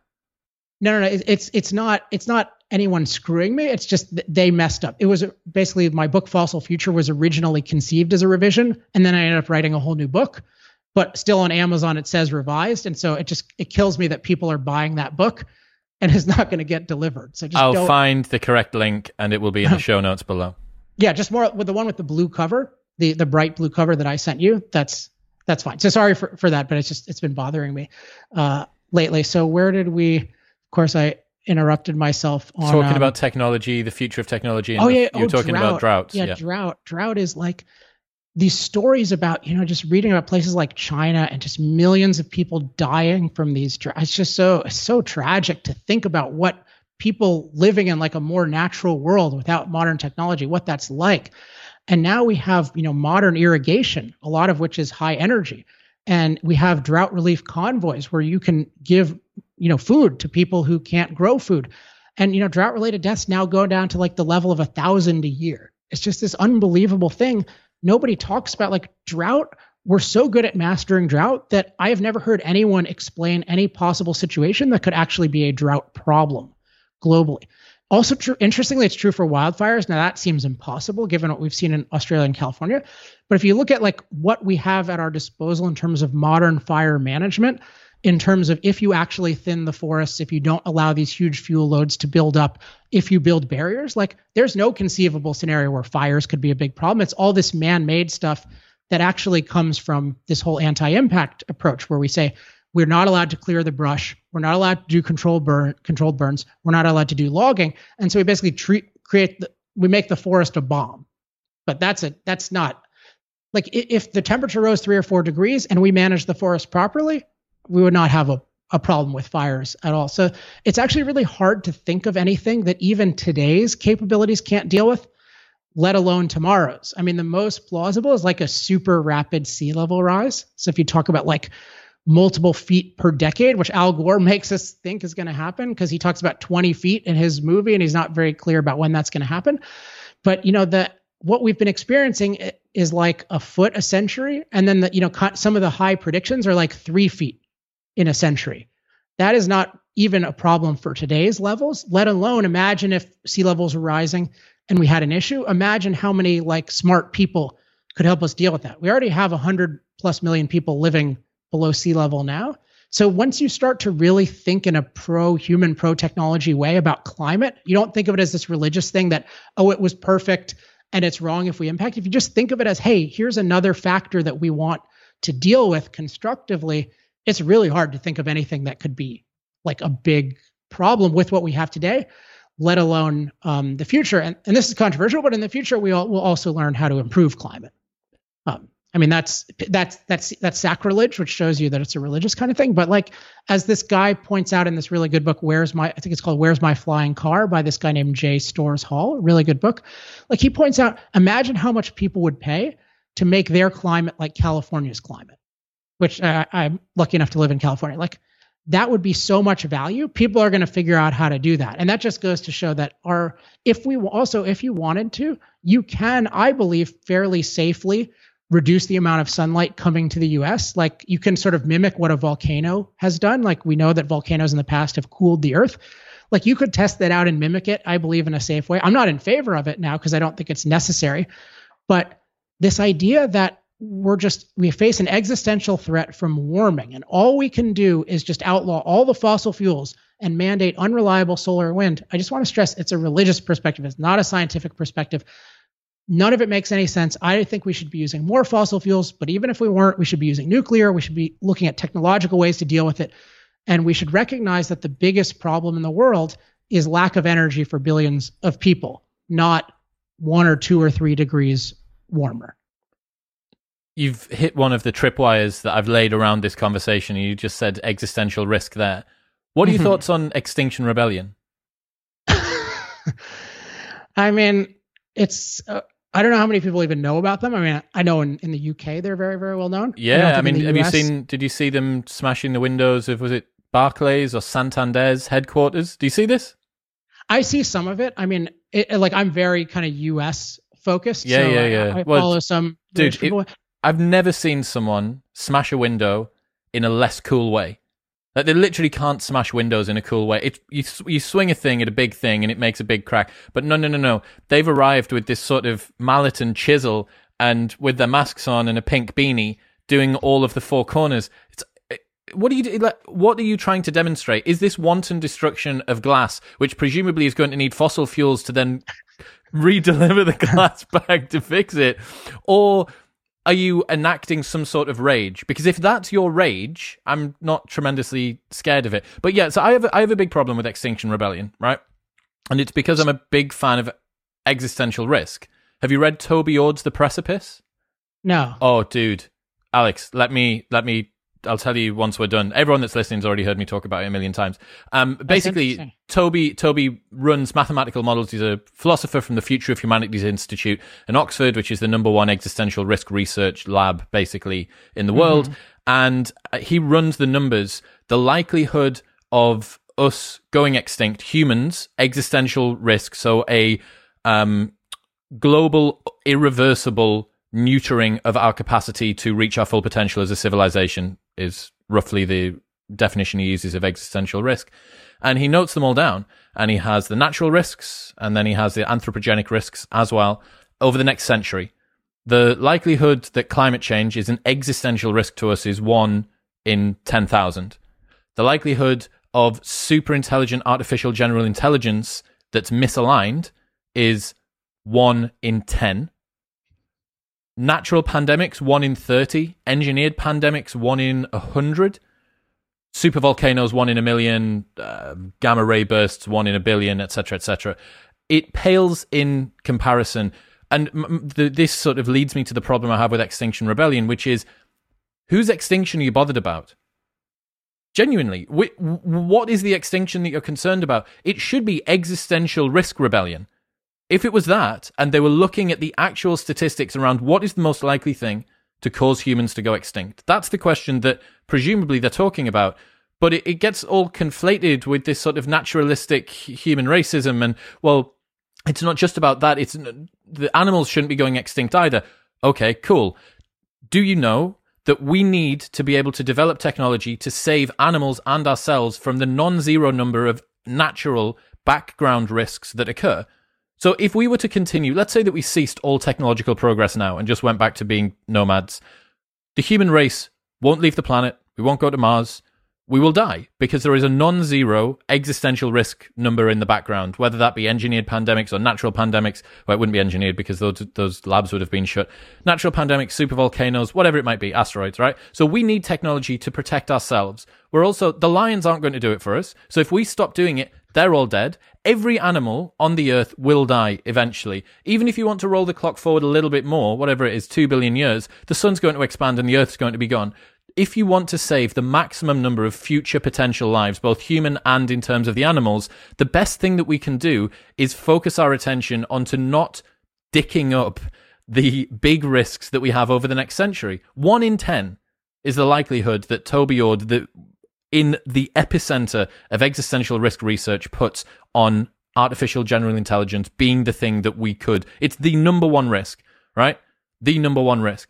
No, no, no. It's it's not it's not anyone screwing me. It's just they messed up. It was basically my book Fossil Future was originally conceived as a revision, and then I ended up writing a whole new book. But still on Amazon it says revised, and so it just it kills me that people are buying that book and is not going to get delivered. So just I'll don't... find the correct link and it will be in the show notes below. Yeah, just more with the one with the blue cover, the the bright blue cover that I sent you. That's that's fine. So sorry for, for that, but it's just it's been bothering me uh, lately. So where did we? Of course, I interrupted myself on talking um, about technology, the future of technology. oh yeah, you're oh, talking drought. about droughts. Yeah, yeah, drought. Drought is like these stories about you know just reading about places like China and just millions of people dying from these droughts. It's just so so tragic to think about what people living in like a more natural world without modern technology, what that's like. And now we have you know modern irrigation, a lot of which is high energy, and we have drought relief convoys where you can give you know food to people who can't grow food. And you know drought related deaths now go down to like the level of a thousand a year. It's just this unbelievable thing nobody talks about like drought we're so good at mastering drought that I have never heard anyone explain any possible situation that could actually be a drought problem globally. Also, true, interestingly, it's true for wildfires. Now, that seems impossible given what we've seen in Australia and California. But if you look at like what we have at our disposal in terms of modern fire management, in terms of if you actually thin the forests, if you don't allow these huge fuel loads to build up, if you build barriers, like there's no conceivable scenario where fires could be a big problem. It's all this man made stuff that actually comes from this whole anti impact approach where we say, we're not allowed to clear the brush. We're not allowed to do controlled burn, controlled burns. We're not allowed to do logging. And so we basically treat, create, the, we make the forest a bomb. But that's it. that's not like if the temperature rose three or four degrees and we managed the forest properly, we would not have a, a problem with fires at all. So it's actually really hard to think of anything that even today's capabilities can't deal with, let alone tomorrow's. I mean, the most plausible is like a super rapid sea level rise. So if you talk about like multiple feet per decade, which Al Gore makes us think is going to happen because he talks about 20 feet in his movie and he's not very clear about when that's going to happen. But you know, the what we've been experiencing is like a foot a century and then the you know some of the high predictions are like 3 feet in a century. That is not even a problem for today's levels, let alone imagine if sea levels are rising and we had an issue. Imagine how many like smart people could help us deal with that. We already have 100 plus million people living below sea level now. So once you start to really think in a pro human, pro technology way about climate, you don't think of it as this religious thing that, oh, it was perfect and it's wrong if we impact. If you just think of it as, hey, here's another factor that we want to deal with constructively, it's really hard to think of anything that could be like a big problem with what we have today, let alone um, the future. And, and this is controversial, but in the future, we all, will also learn how to improve climate. Um, I mean, that's that's that's that's sacrilege, which shows you that it's a religious kind of thing. But like, as this guy points out in this really good book, "Where's My," I think it's called "Where's My Flying Car" by this guy named Jay Storrs Hall. Really good book. Like he points out, imagine how much people would pay to make their climate like California's climate which uh, I'm lucky enough to live in California. Like that would be so much value. People are going to figure out how to do that. And that just goes to show that our, if we also, if you wanted to, you can, I believe, fairly safely reduce the amount of sunlight coming to the US. Like you can sort of mimic what a volcano has done. Like we know that volcanoes in the past have cooled the earth. Like you could test that out and mimic it, I believe, in a safe way. I'm not in favor of it now because I don't think it's necessary. But this idea that we're just we face an existential threat from warming and all we can do is just outlaw all the fossil fuels and mandate unreliable solar wind i just want to stress it's a religious perspective it's not a scientific perspective none of it makes any sense i think we should be using more fossil fuels but even if we weren't we should be using nuclear we should be looking at technological ways to deal with it and we should recognize that the biggest problem in the world is lack of energy for billions of people not one or two or three degrees warmer you've hit one of the tripwires that I've laid around this conversation. You just said existential risk there. What are your mm-hmm. thoughts on Extinction Rebellion? I mean, it's. Uh, I don't know how many people even know about them. I mean, I know in, in the UK they're very, very well known. Yeah, I, I mean, have US... you seen? Did you see them smashing the windows of was it Barclays or Santander's headquarters? Do you see this? I see some of it. I mean, it, like I'm very kind of US focused. Yeah, so yeah, yeah. I, I well, follow some dude. It, I've never seen someone smash a window in a less cool way. Like they literally can't smash windows in a cool way. It, you you swing a thing at a big thing and it makes a big crack. But no, no, no, no. They've arrived with this sort of mallet and chisel and with their masks on and a pink beanie, doing all of the four corners. It's what are you like, what are you trying to demonstrate? Is this wanton destruction of glass, which presumably is going to need fossil fuels to then re-deliver the glass back to fix it, or are you enacting some sort of rage? Because if that's your rage, I'm not tremendously scared of it. But yeah, so I have a, I have a big problem with Extinction Rebellion, right? And it's because I'm a big fan of existential risk. Have you read Toby Ord's The Precipice? No. Oh, dude, Alex, let me let me I'll tell you once we're done. Everyone that's listening's already heard me talk about it a million times. Um, basically, Toby Toby runs mathematical models. He's a philosopher from the Future of Humanities Institute in Oxford, which is the number one existential risk research lab, basically in the mm-hmm. world. And uh, he runs the numbers. The likelihood of us going extinct, humans, existential risk. So a um, global, irreversible neutering of our capacity to reach our full potential as a civilization is roughly the definition he uses of existential risk. And he notes them all down. And he has the natural risks, and then he has the anthropogenic risks as well over the next century. The likelihood that climate change is an existential risk to us is one in 10,000. The likelihood of super intelligent artificial general intelligence that's misaligned is one in 10 natural pandemics, one in 30, engineered pandemics, one in 100, super volcanoes, one in a million, uh, gamma ray bursts, one in a billion, etc., etc. It pales in comparison. And m- this sort of leads me to the problem I have with Extinction Rebellion, which is whose extinction are you bothered about? Genuinely, wh- what is the extinction that you're concerned about? It should be existential risk rebellion. If it was that, and they were looking at the actual statistics around what is the most likely thing to cause humans to go extinct, that's the question that presumably they're talking about. But it, it gets all conflated with this sort of naturalistic human racism, and well, it's not just about that. It's the animals shouldn't be going extinct either. Okay, cool. Do you know that we need to be able to develop technology to save animals and ourselves from the non zero number of natural background risks that occur? So if we were to continue, let's say that we ceased all technological progress now and just went back to being nomads, the human race won't leave the planet. We won't go to Mars. We will die because there is a non zero existential risk number in the background, whether that be engineered pandemics or natural pandemics. Well, it wouldn't be engineered because those, those labs would have been shut. Natural pandemics, super volcanoes, whatever it might be, asteroids, right? So we need technology to protect ourselves. We're also, the lions aren't going to do it for us. So if we stop doing it, they're all dead. Every animal on the earth will die eventually. Even if you want to roll the clock forward a little bit more, whatever it is, two billion years, the sun's going to expand and the earth's going to be gone. If you want to save the maximum number of future potential lives, both human and in terms of the animals, the best thing that we can do is focus our attention onto not dicking up the big risks that we have over the next century. One in ten is the likelihood that Toby Ord, in the epicenter of existential risk research puts on artificial general intelligence being the thing that we could. It's the number one risk, right? The number one risk.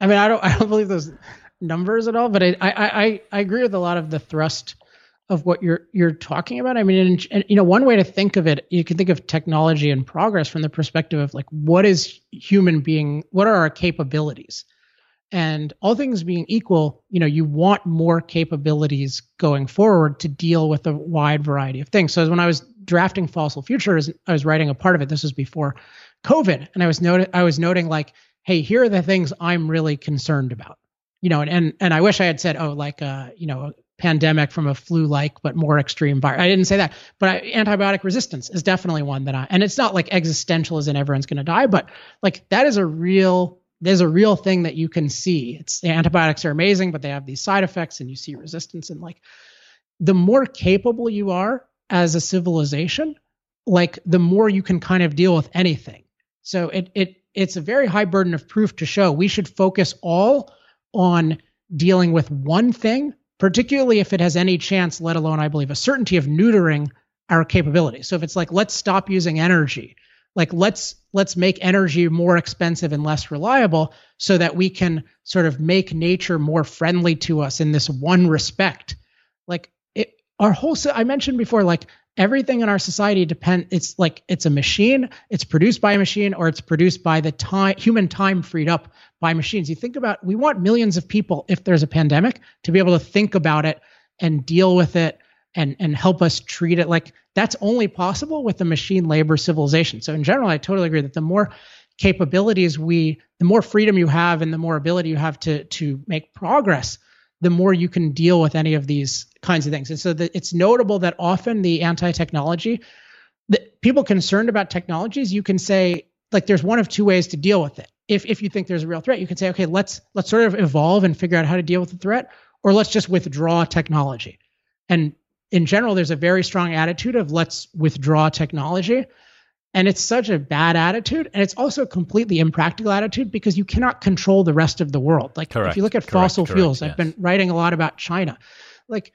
I mean, I don't, I don't believe those numbers at all, but I, I, I, I agree with a lot of the thrust of what you're you're talking about. I mean, and, you know, one way to think of it, you can think of technology and progress from the perspective of like, what is human being? What are our capabilities? And all things being equal, you know, you want more capabilities going forward to deal with a wide variety of things. So when I was drafting Fossil Futures, I was writing a part of it. This was before COVID, and I was noting I was noting like, hey, here are the things I'm really concerned about. You know, and and, and I wish I had said, oh, like uh, you know, pandemic from a flu-like but more extreme virus. I didn't say that, but I, antibiotic resistance is definitely one that I. And it's not like existential as in everyone's going to die, but like that is a real. There's a real thing that you can see. It's the antibiotics are amazing, but they have these side effects, and you see resistance. And like, the more capable you are as a civilization, like the more you can kind of deal with anything. So it it it's a very high burden of proof to show we should focus all on dealing with one thing particularly if it has any chance, let alone, I believe, a certainty of neutering our capability. So if it's like, let's stop using energy, like let's let's make energy more expensive and less reliable so that we can sort of make nature more friendly to us in this one respect. Like it our whole I mentioned before, like everything in our society depend it's like it's a machine it's produced by a machine or it's produced by the time human time freed up by machines you think about we want millions of people if there's a pandemic to be able to think about it and deal with it and and help us treat it like that's only possible with a machine labor civilization so in general i totally agree that the more capabilities we the more freedom you have and the more ability you have to to make progress the more you can deal with any of these kinds of things. And so the, it's notable that often the anti-technology, the people concerned about technologies, you can say like there's one of two ways to deal with it. If if you think there's a real threat, you can say, okay, let's let's sort of evolve and figure out how to deal with the threat, or let's just withdraw technology. And in general, there's a very strong attitude of let's withdraw technology. And it's such a bad attitude. And it's also a completely impractical attitude because you cannot control the rest of the world. Like correct, if you look at correct, fossil correct, fuels, yes. I've been writing a lot about China. Like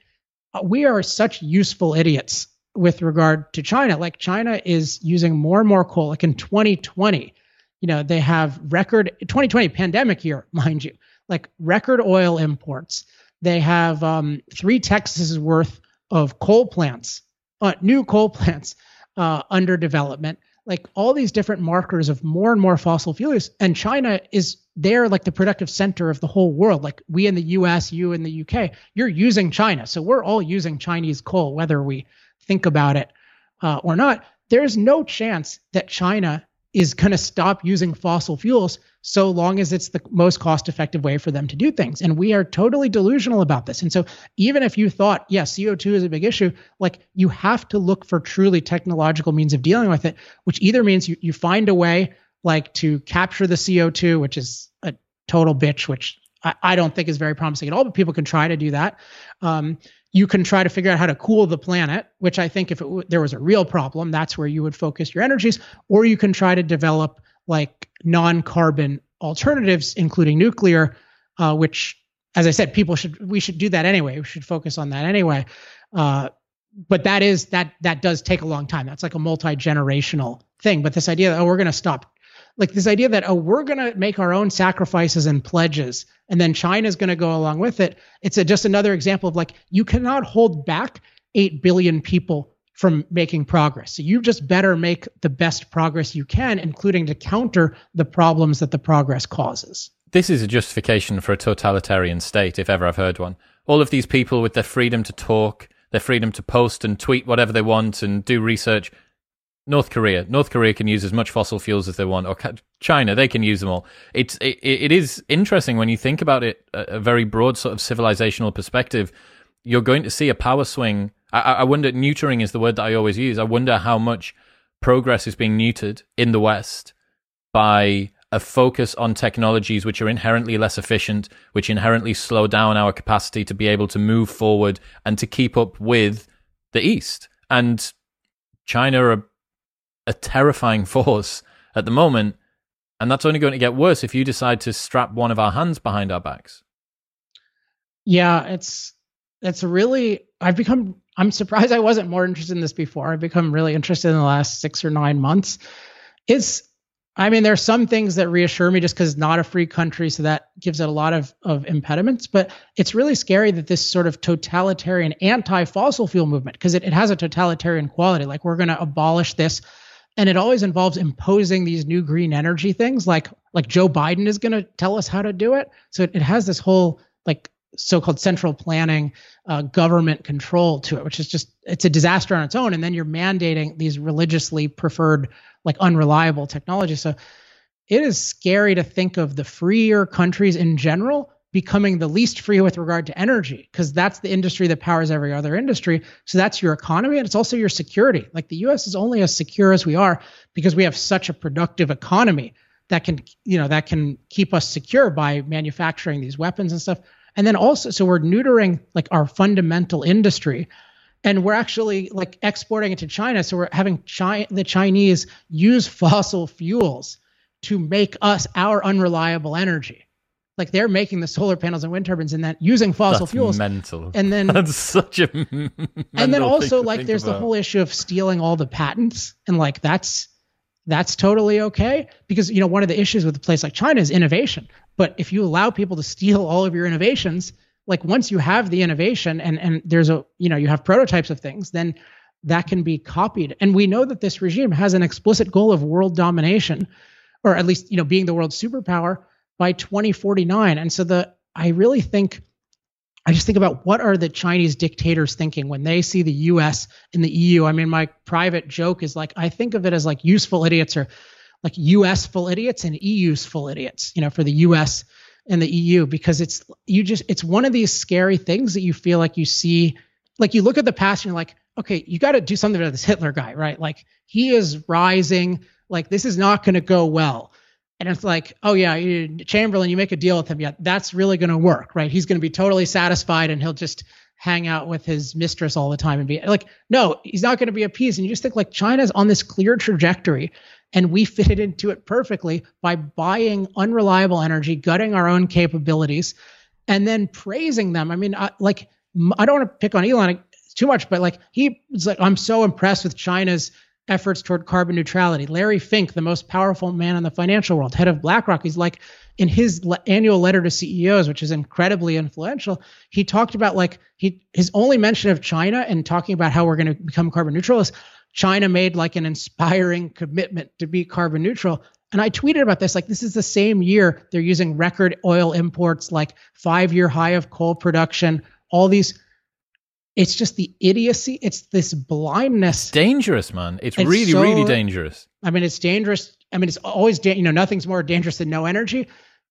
uh, we are such useful idiots with regard to China. Like China is using more and more coal. Like in 2020, you know, they have record 2020 pandemic year, mind you, like record oil imports. They have um, three Texas worth of coal plants, uh, new coal plants uh, under development. Like all these different markers of more and more fossil fuels and china is there like the productive center of the whole world. Like we in the us you in the uk you're using china. So we're all using chinese coal whether we think about it uh, or not. There's no chance that china is going to stop using fossil fuels so long as it's the most cost effective way for them to do things. And we are totally delusional about this. And so even if you thought, yes, yeah, CO2 is a big issue, like you have to look for truly technological means of dealing with it, which either means you, you find a way like to capture the CO2, which is a total bitch, which I, I don't think is very promising at all, but people can try to do that. Um, you can try to figure out how to cool the planet, which I think if it, there was a real problem, that's where you would focus your energies, or you can try to develop like non-carbon alternatives, including nuclear, uh, which, as I said, people should we should do that anyway. We should focus on that anyway. Uh, but that is that that does take a long time. That's like a multi-generational thing. But this idea that oh, we're going to stop like this idea that oh we're going to make our own sacrifices and pledges and then china's going to go along with it. It's a, just another example of like you cannot hold back 8 billion people from making progress. So you just better make the best progress you can including to counter the problems that the progress causes. This is a justification for a totalitarian state if ever i've heard one. All of these people with their freedom to talk their freedom to post and tweet whatever they want and do research North Korea. North Korea can use as much fossil fuels as they want, or China, they can use them all. It's it, it is interesting when you think about it, a, very broad sort of civilizational perspective. You're going to see a power swing. I, I wonder, neutering is the word that I always use. I wonder how much progress is being neutered in the West by a focus on technologies which are inherently less efficient, which inherently slow down our capacity to be able to move forward and to keep up with the East. And China are a terrifying force at the moment. And that's only going to get worse if you decide to strap one of our hands behind our backs. Yeah, it's that's really I've become I'm surprised I wasn't more interested in this before. I've become really interested in the last six or nine months. It's I mean, there are some things that reassure me just because it's not a free country, so that gives it a lot of, of impediments. But it's really scary that this sort of totalitarian anti-fossil fuel movement, because it, it has a totalitarian quality, like we're gonna abolish this. And it always involves imposing these new green energy things, like like Joe Biden is gonna tell us how to do it. So it, it has this whole like so-called central planning uh, government control to it which is just it's a disaster on its own and then you're mandating these religiously preferred like unreliable technology so it is scary to think of the freer countries in general becoming the least free with regard to energy because that's the industry that powers every other industry so that's your economy and it's also your security like the US is only as secure as we are because we have such a productive economy that can you know that can keep us secure by manufacturing these weapons and stuff and then also, so we're neutering like our fundamental industry and we're actually like exporting it to China. So we're having the Chinese use fossil fuels to make us our unreliable energy. Like they're making the solar panels and wind turbines and that using fossil That's fuels. Mental. And then that's such a. and then also like there's about. the whole issue of stealing all the patents and like that's that's totally okay because you know one of the issues with a place like China is innovation. But if you allow people to steal all of your innovations, like once you have the innovation and and there's a you know you have prototypes of things, then that can be copied. And we know that this regime has an explicit goal of world domination, or at least you know being the world superpower by 2049. And so the I really think I just think about what are the Chinese dictators thinking when they see the US and the EU. I mean, my private joke is like I think of it as like useful idiots or like US full idiots and EU's full idiots, you know, for the US and the EU because it's you just it's one of these scary things that you feel like you see like you look at the past and you're like, okay, you got to do something about this Hitler guy, right? Like he is rising, like this is not going to go well. And it's like, oh yeah, you, Chamberlain, you make a deal with him, yeah, that's really going to work, right? He's going to be totally satisfied, and he'll just hang out with his mistress all the time and be like, no, he's not going to be appeased. And you just think like China's on this clear trajectory, and we fitted into it perfectly by buying unreliable energy, gutting our own capabilities, and then praising them. I mean, I, like I don't want to pick on Elon too much, but like he was like, I'm so impressed with China's efforts toward carbon neutrality. Larry Fink, the most powerful man in the financial world, head of BlackRock, he's like in his le- annual letter to CEOs, which is incredibly influential. He talked about like he his only mention of China and talking about how we're going to become carbon neutral is China made like an inspiring commitment to be carbon neutral. And I tweeted about this like this is the same year they're using record oil imports, like five year high of coal production, all these it's just the idiocy. It's this blindness. It's dangerous, man. It's, it's really, so, really dangerous. I mean, it's dangerous. I mean, it's always, da- you know, nothing's more dangerous than no energy,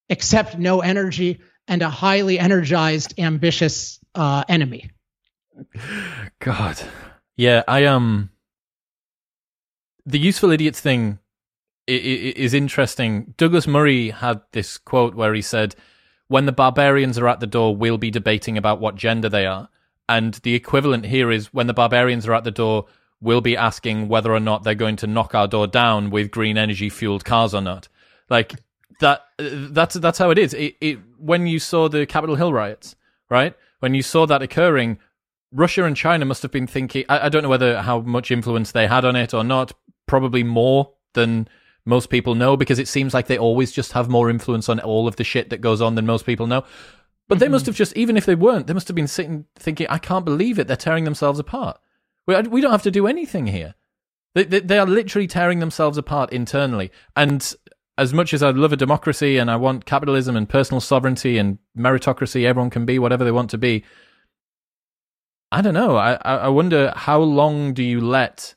except no energy and a highly energized, ambitious uh, enemy. God. Yeah, I um the useful idiots thing is interesting. Douglas Murray had this quote where he said, "When the barbarians are at the door, we'll be debating about what gender they are." And the equivalent here is when the barbarians are at the door, we'll be asking whether or not they're going to knock our door down with green energy fueled cars or not. Like that. That's that's how it is. It, it, when you saw the Capitol Hill riots, right? When you saw that occurring, Russia and China must have been thinking. I, I don't know whether how much influence they had on it or not. Probably more than most people know because it seems like they always just have more influence on all of the shit that goes on than most people know. But they must mm-hmm. have just, even if they weren't, they must have been sitting thinking, I can't believe it. They're tearing themselves apart. We, we don't have to do anything here. They, they, they are literally tearing themselves apart internally. And as much as I love a democracy and I want capitalism and personal sovereignty and meritocracy, everyone can be whatever they want to be. I don't know. I, I wonder how long do you let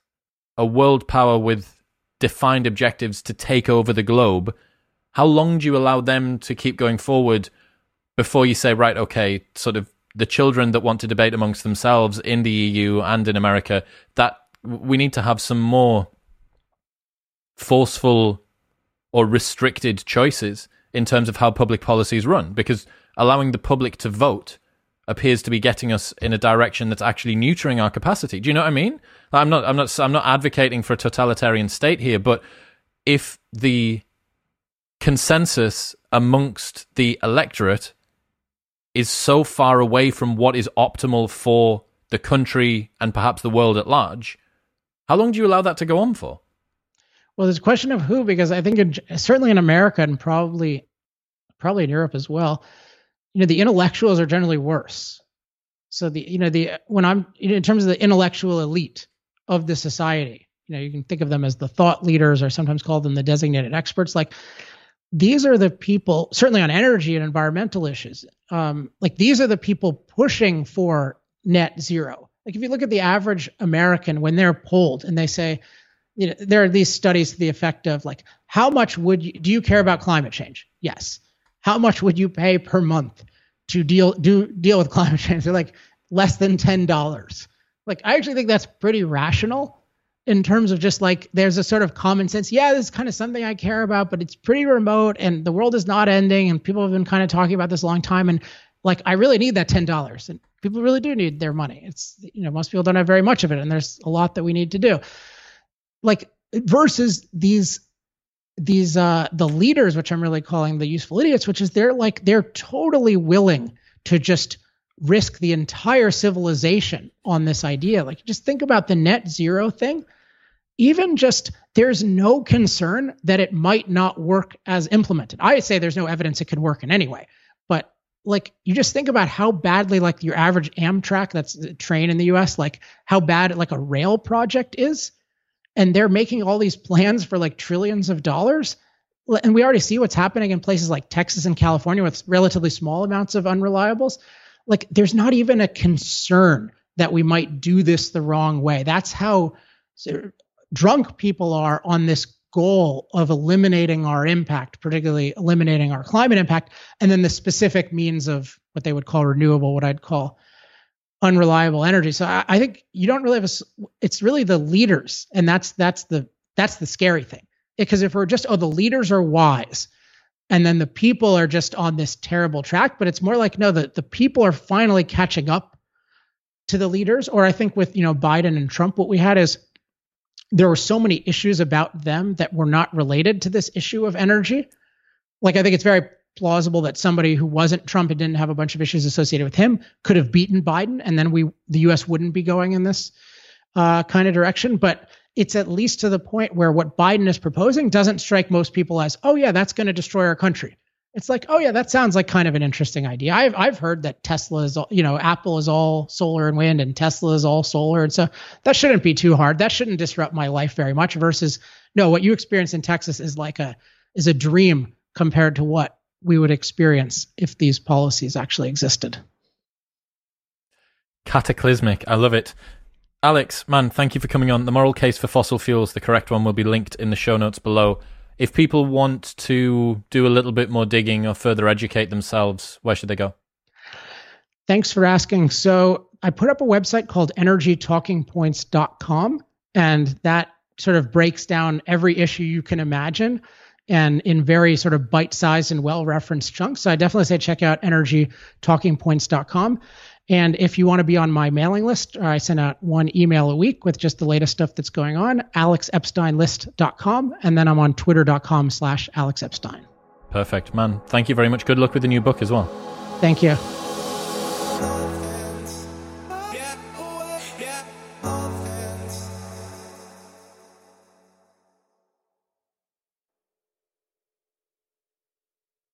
a world power with defined objectives to take over the globe? How long do you allow them to keep going forward before you say, right, okay, sort of the children that want to debate amongst themselves in the EU and in America, that we need to have some more forceful or restricted choices in terms of how public policies run, because allowing the public to vote appears to be getting us in a direction that's actually neutering our capacity. Do you know what I mean? I'm not, I'm not, I'm not advocating for a totalitarian state here, but if the consensus amongst the electorate is so far away from what is optimal for the country and perhaps the world at large. How long do you allow that to go on for? Well, there's a question of who, because I think in, certainly in America and probably probably in Europe as well, you know, the intellectuals are generally worse. So the you know the when I'm in terms of the intellectual elite of the society, you know, you can think of them as the thought leaders or sometimes call them the designated experts. Like these are the people, certainly on energy and environmental issues. Um, like these are the people pushing for net zero. Like if you look at the average American when they're polled and they say, you know, there are these studies to the effect of like, how much would you do you care about climate change? Yes. How much would you pay per month to deal do deal with climate change? They're like less than ten dollars. Like I actually think that's pretty rational in terms of just like there's a sort of common sense. Yeah, this is kind of something I care about, but it's pretty remote and the world is not ending and people have been kind of talking about this a long time and like I really need that ten dollars and people really do need their money. It's you know most people don't have very much of it and there's a lot that we need to do like versus these these uh the leaders which i'm really calling the useful idiots which is they're like they're totally willing to just risk the entire civilization on this idea. Like just think about the net zero thing. Even just there's no concern that it might not work as implemented. I say there's no evidence it could work in any way but like you just think about how badly like your average amtrak that's train in the us like how bad like a rail project is and they're making all these plans for like trillions of dollars. And we already see what's happening in places like Texas and California with relatively small amounts of unreliables like there's not even a concern that we might do this the wrong way that's how drunk people are on this goal of eliminating our impact particularly eliminating our climate impact and then the specific means of what they would call renewable what i'd call unreliable energy. So I, I, think you don't really have a. It's really the leaders, and that's that's the that's the scary thing. Because if we're just oh the leaders are wise, and then the people are just on this terrible track, but it's more like no the the people are finally catching up to the leaders. Or I think with you know Biden and Trump, what we had is there were so many issues about them that were not related to this issue of energy. Like I think it's very plausible that somebody who wasn't Trump and didn't have a bunch of issues associated with him could have beaten Biden, and then we the U.S. wouldn't be going in this uh, kind of direction. But it's at least to the point where what Biden is proposing doesn't strike most people as, oh yeah, that's going to destroy our country. It's like, oh yeah, that sounds like kind of an interesting idea. I've I've heard that Tesla is, all, you know, Apple is all solar and wind, and Tesla is all solar, and so that shouldn't be too hard. That shouldn't disrupt my life very much. Versus, no, what you experience in Texas is like a is a dream compared to what we would experience if these policies actually existed. Cataclysmic. I love it. Alex, man, thank you for coming on. The moral case for fossil fuels, the correct one, will be linked in the show notes below. If people want to do a little bit more digging or further educate themselves, where should they go? Thanks for asking. So, I put up a website called energytalkingpoints.com, and that sort of breaks down every issue you can imagine and in very sort of bite-sized and well-referenced chunks. So I definitely say check out energytalkingpoints.com. And if you want to be on my mailing list, uh, I send out one email a week with just the latest stuff that's going on, alexepsteinlist.com. And then I'm on twitter.com slash alexepstein. Perfect, man. Thank you very much. Good luck with the new book as well. Thank you.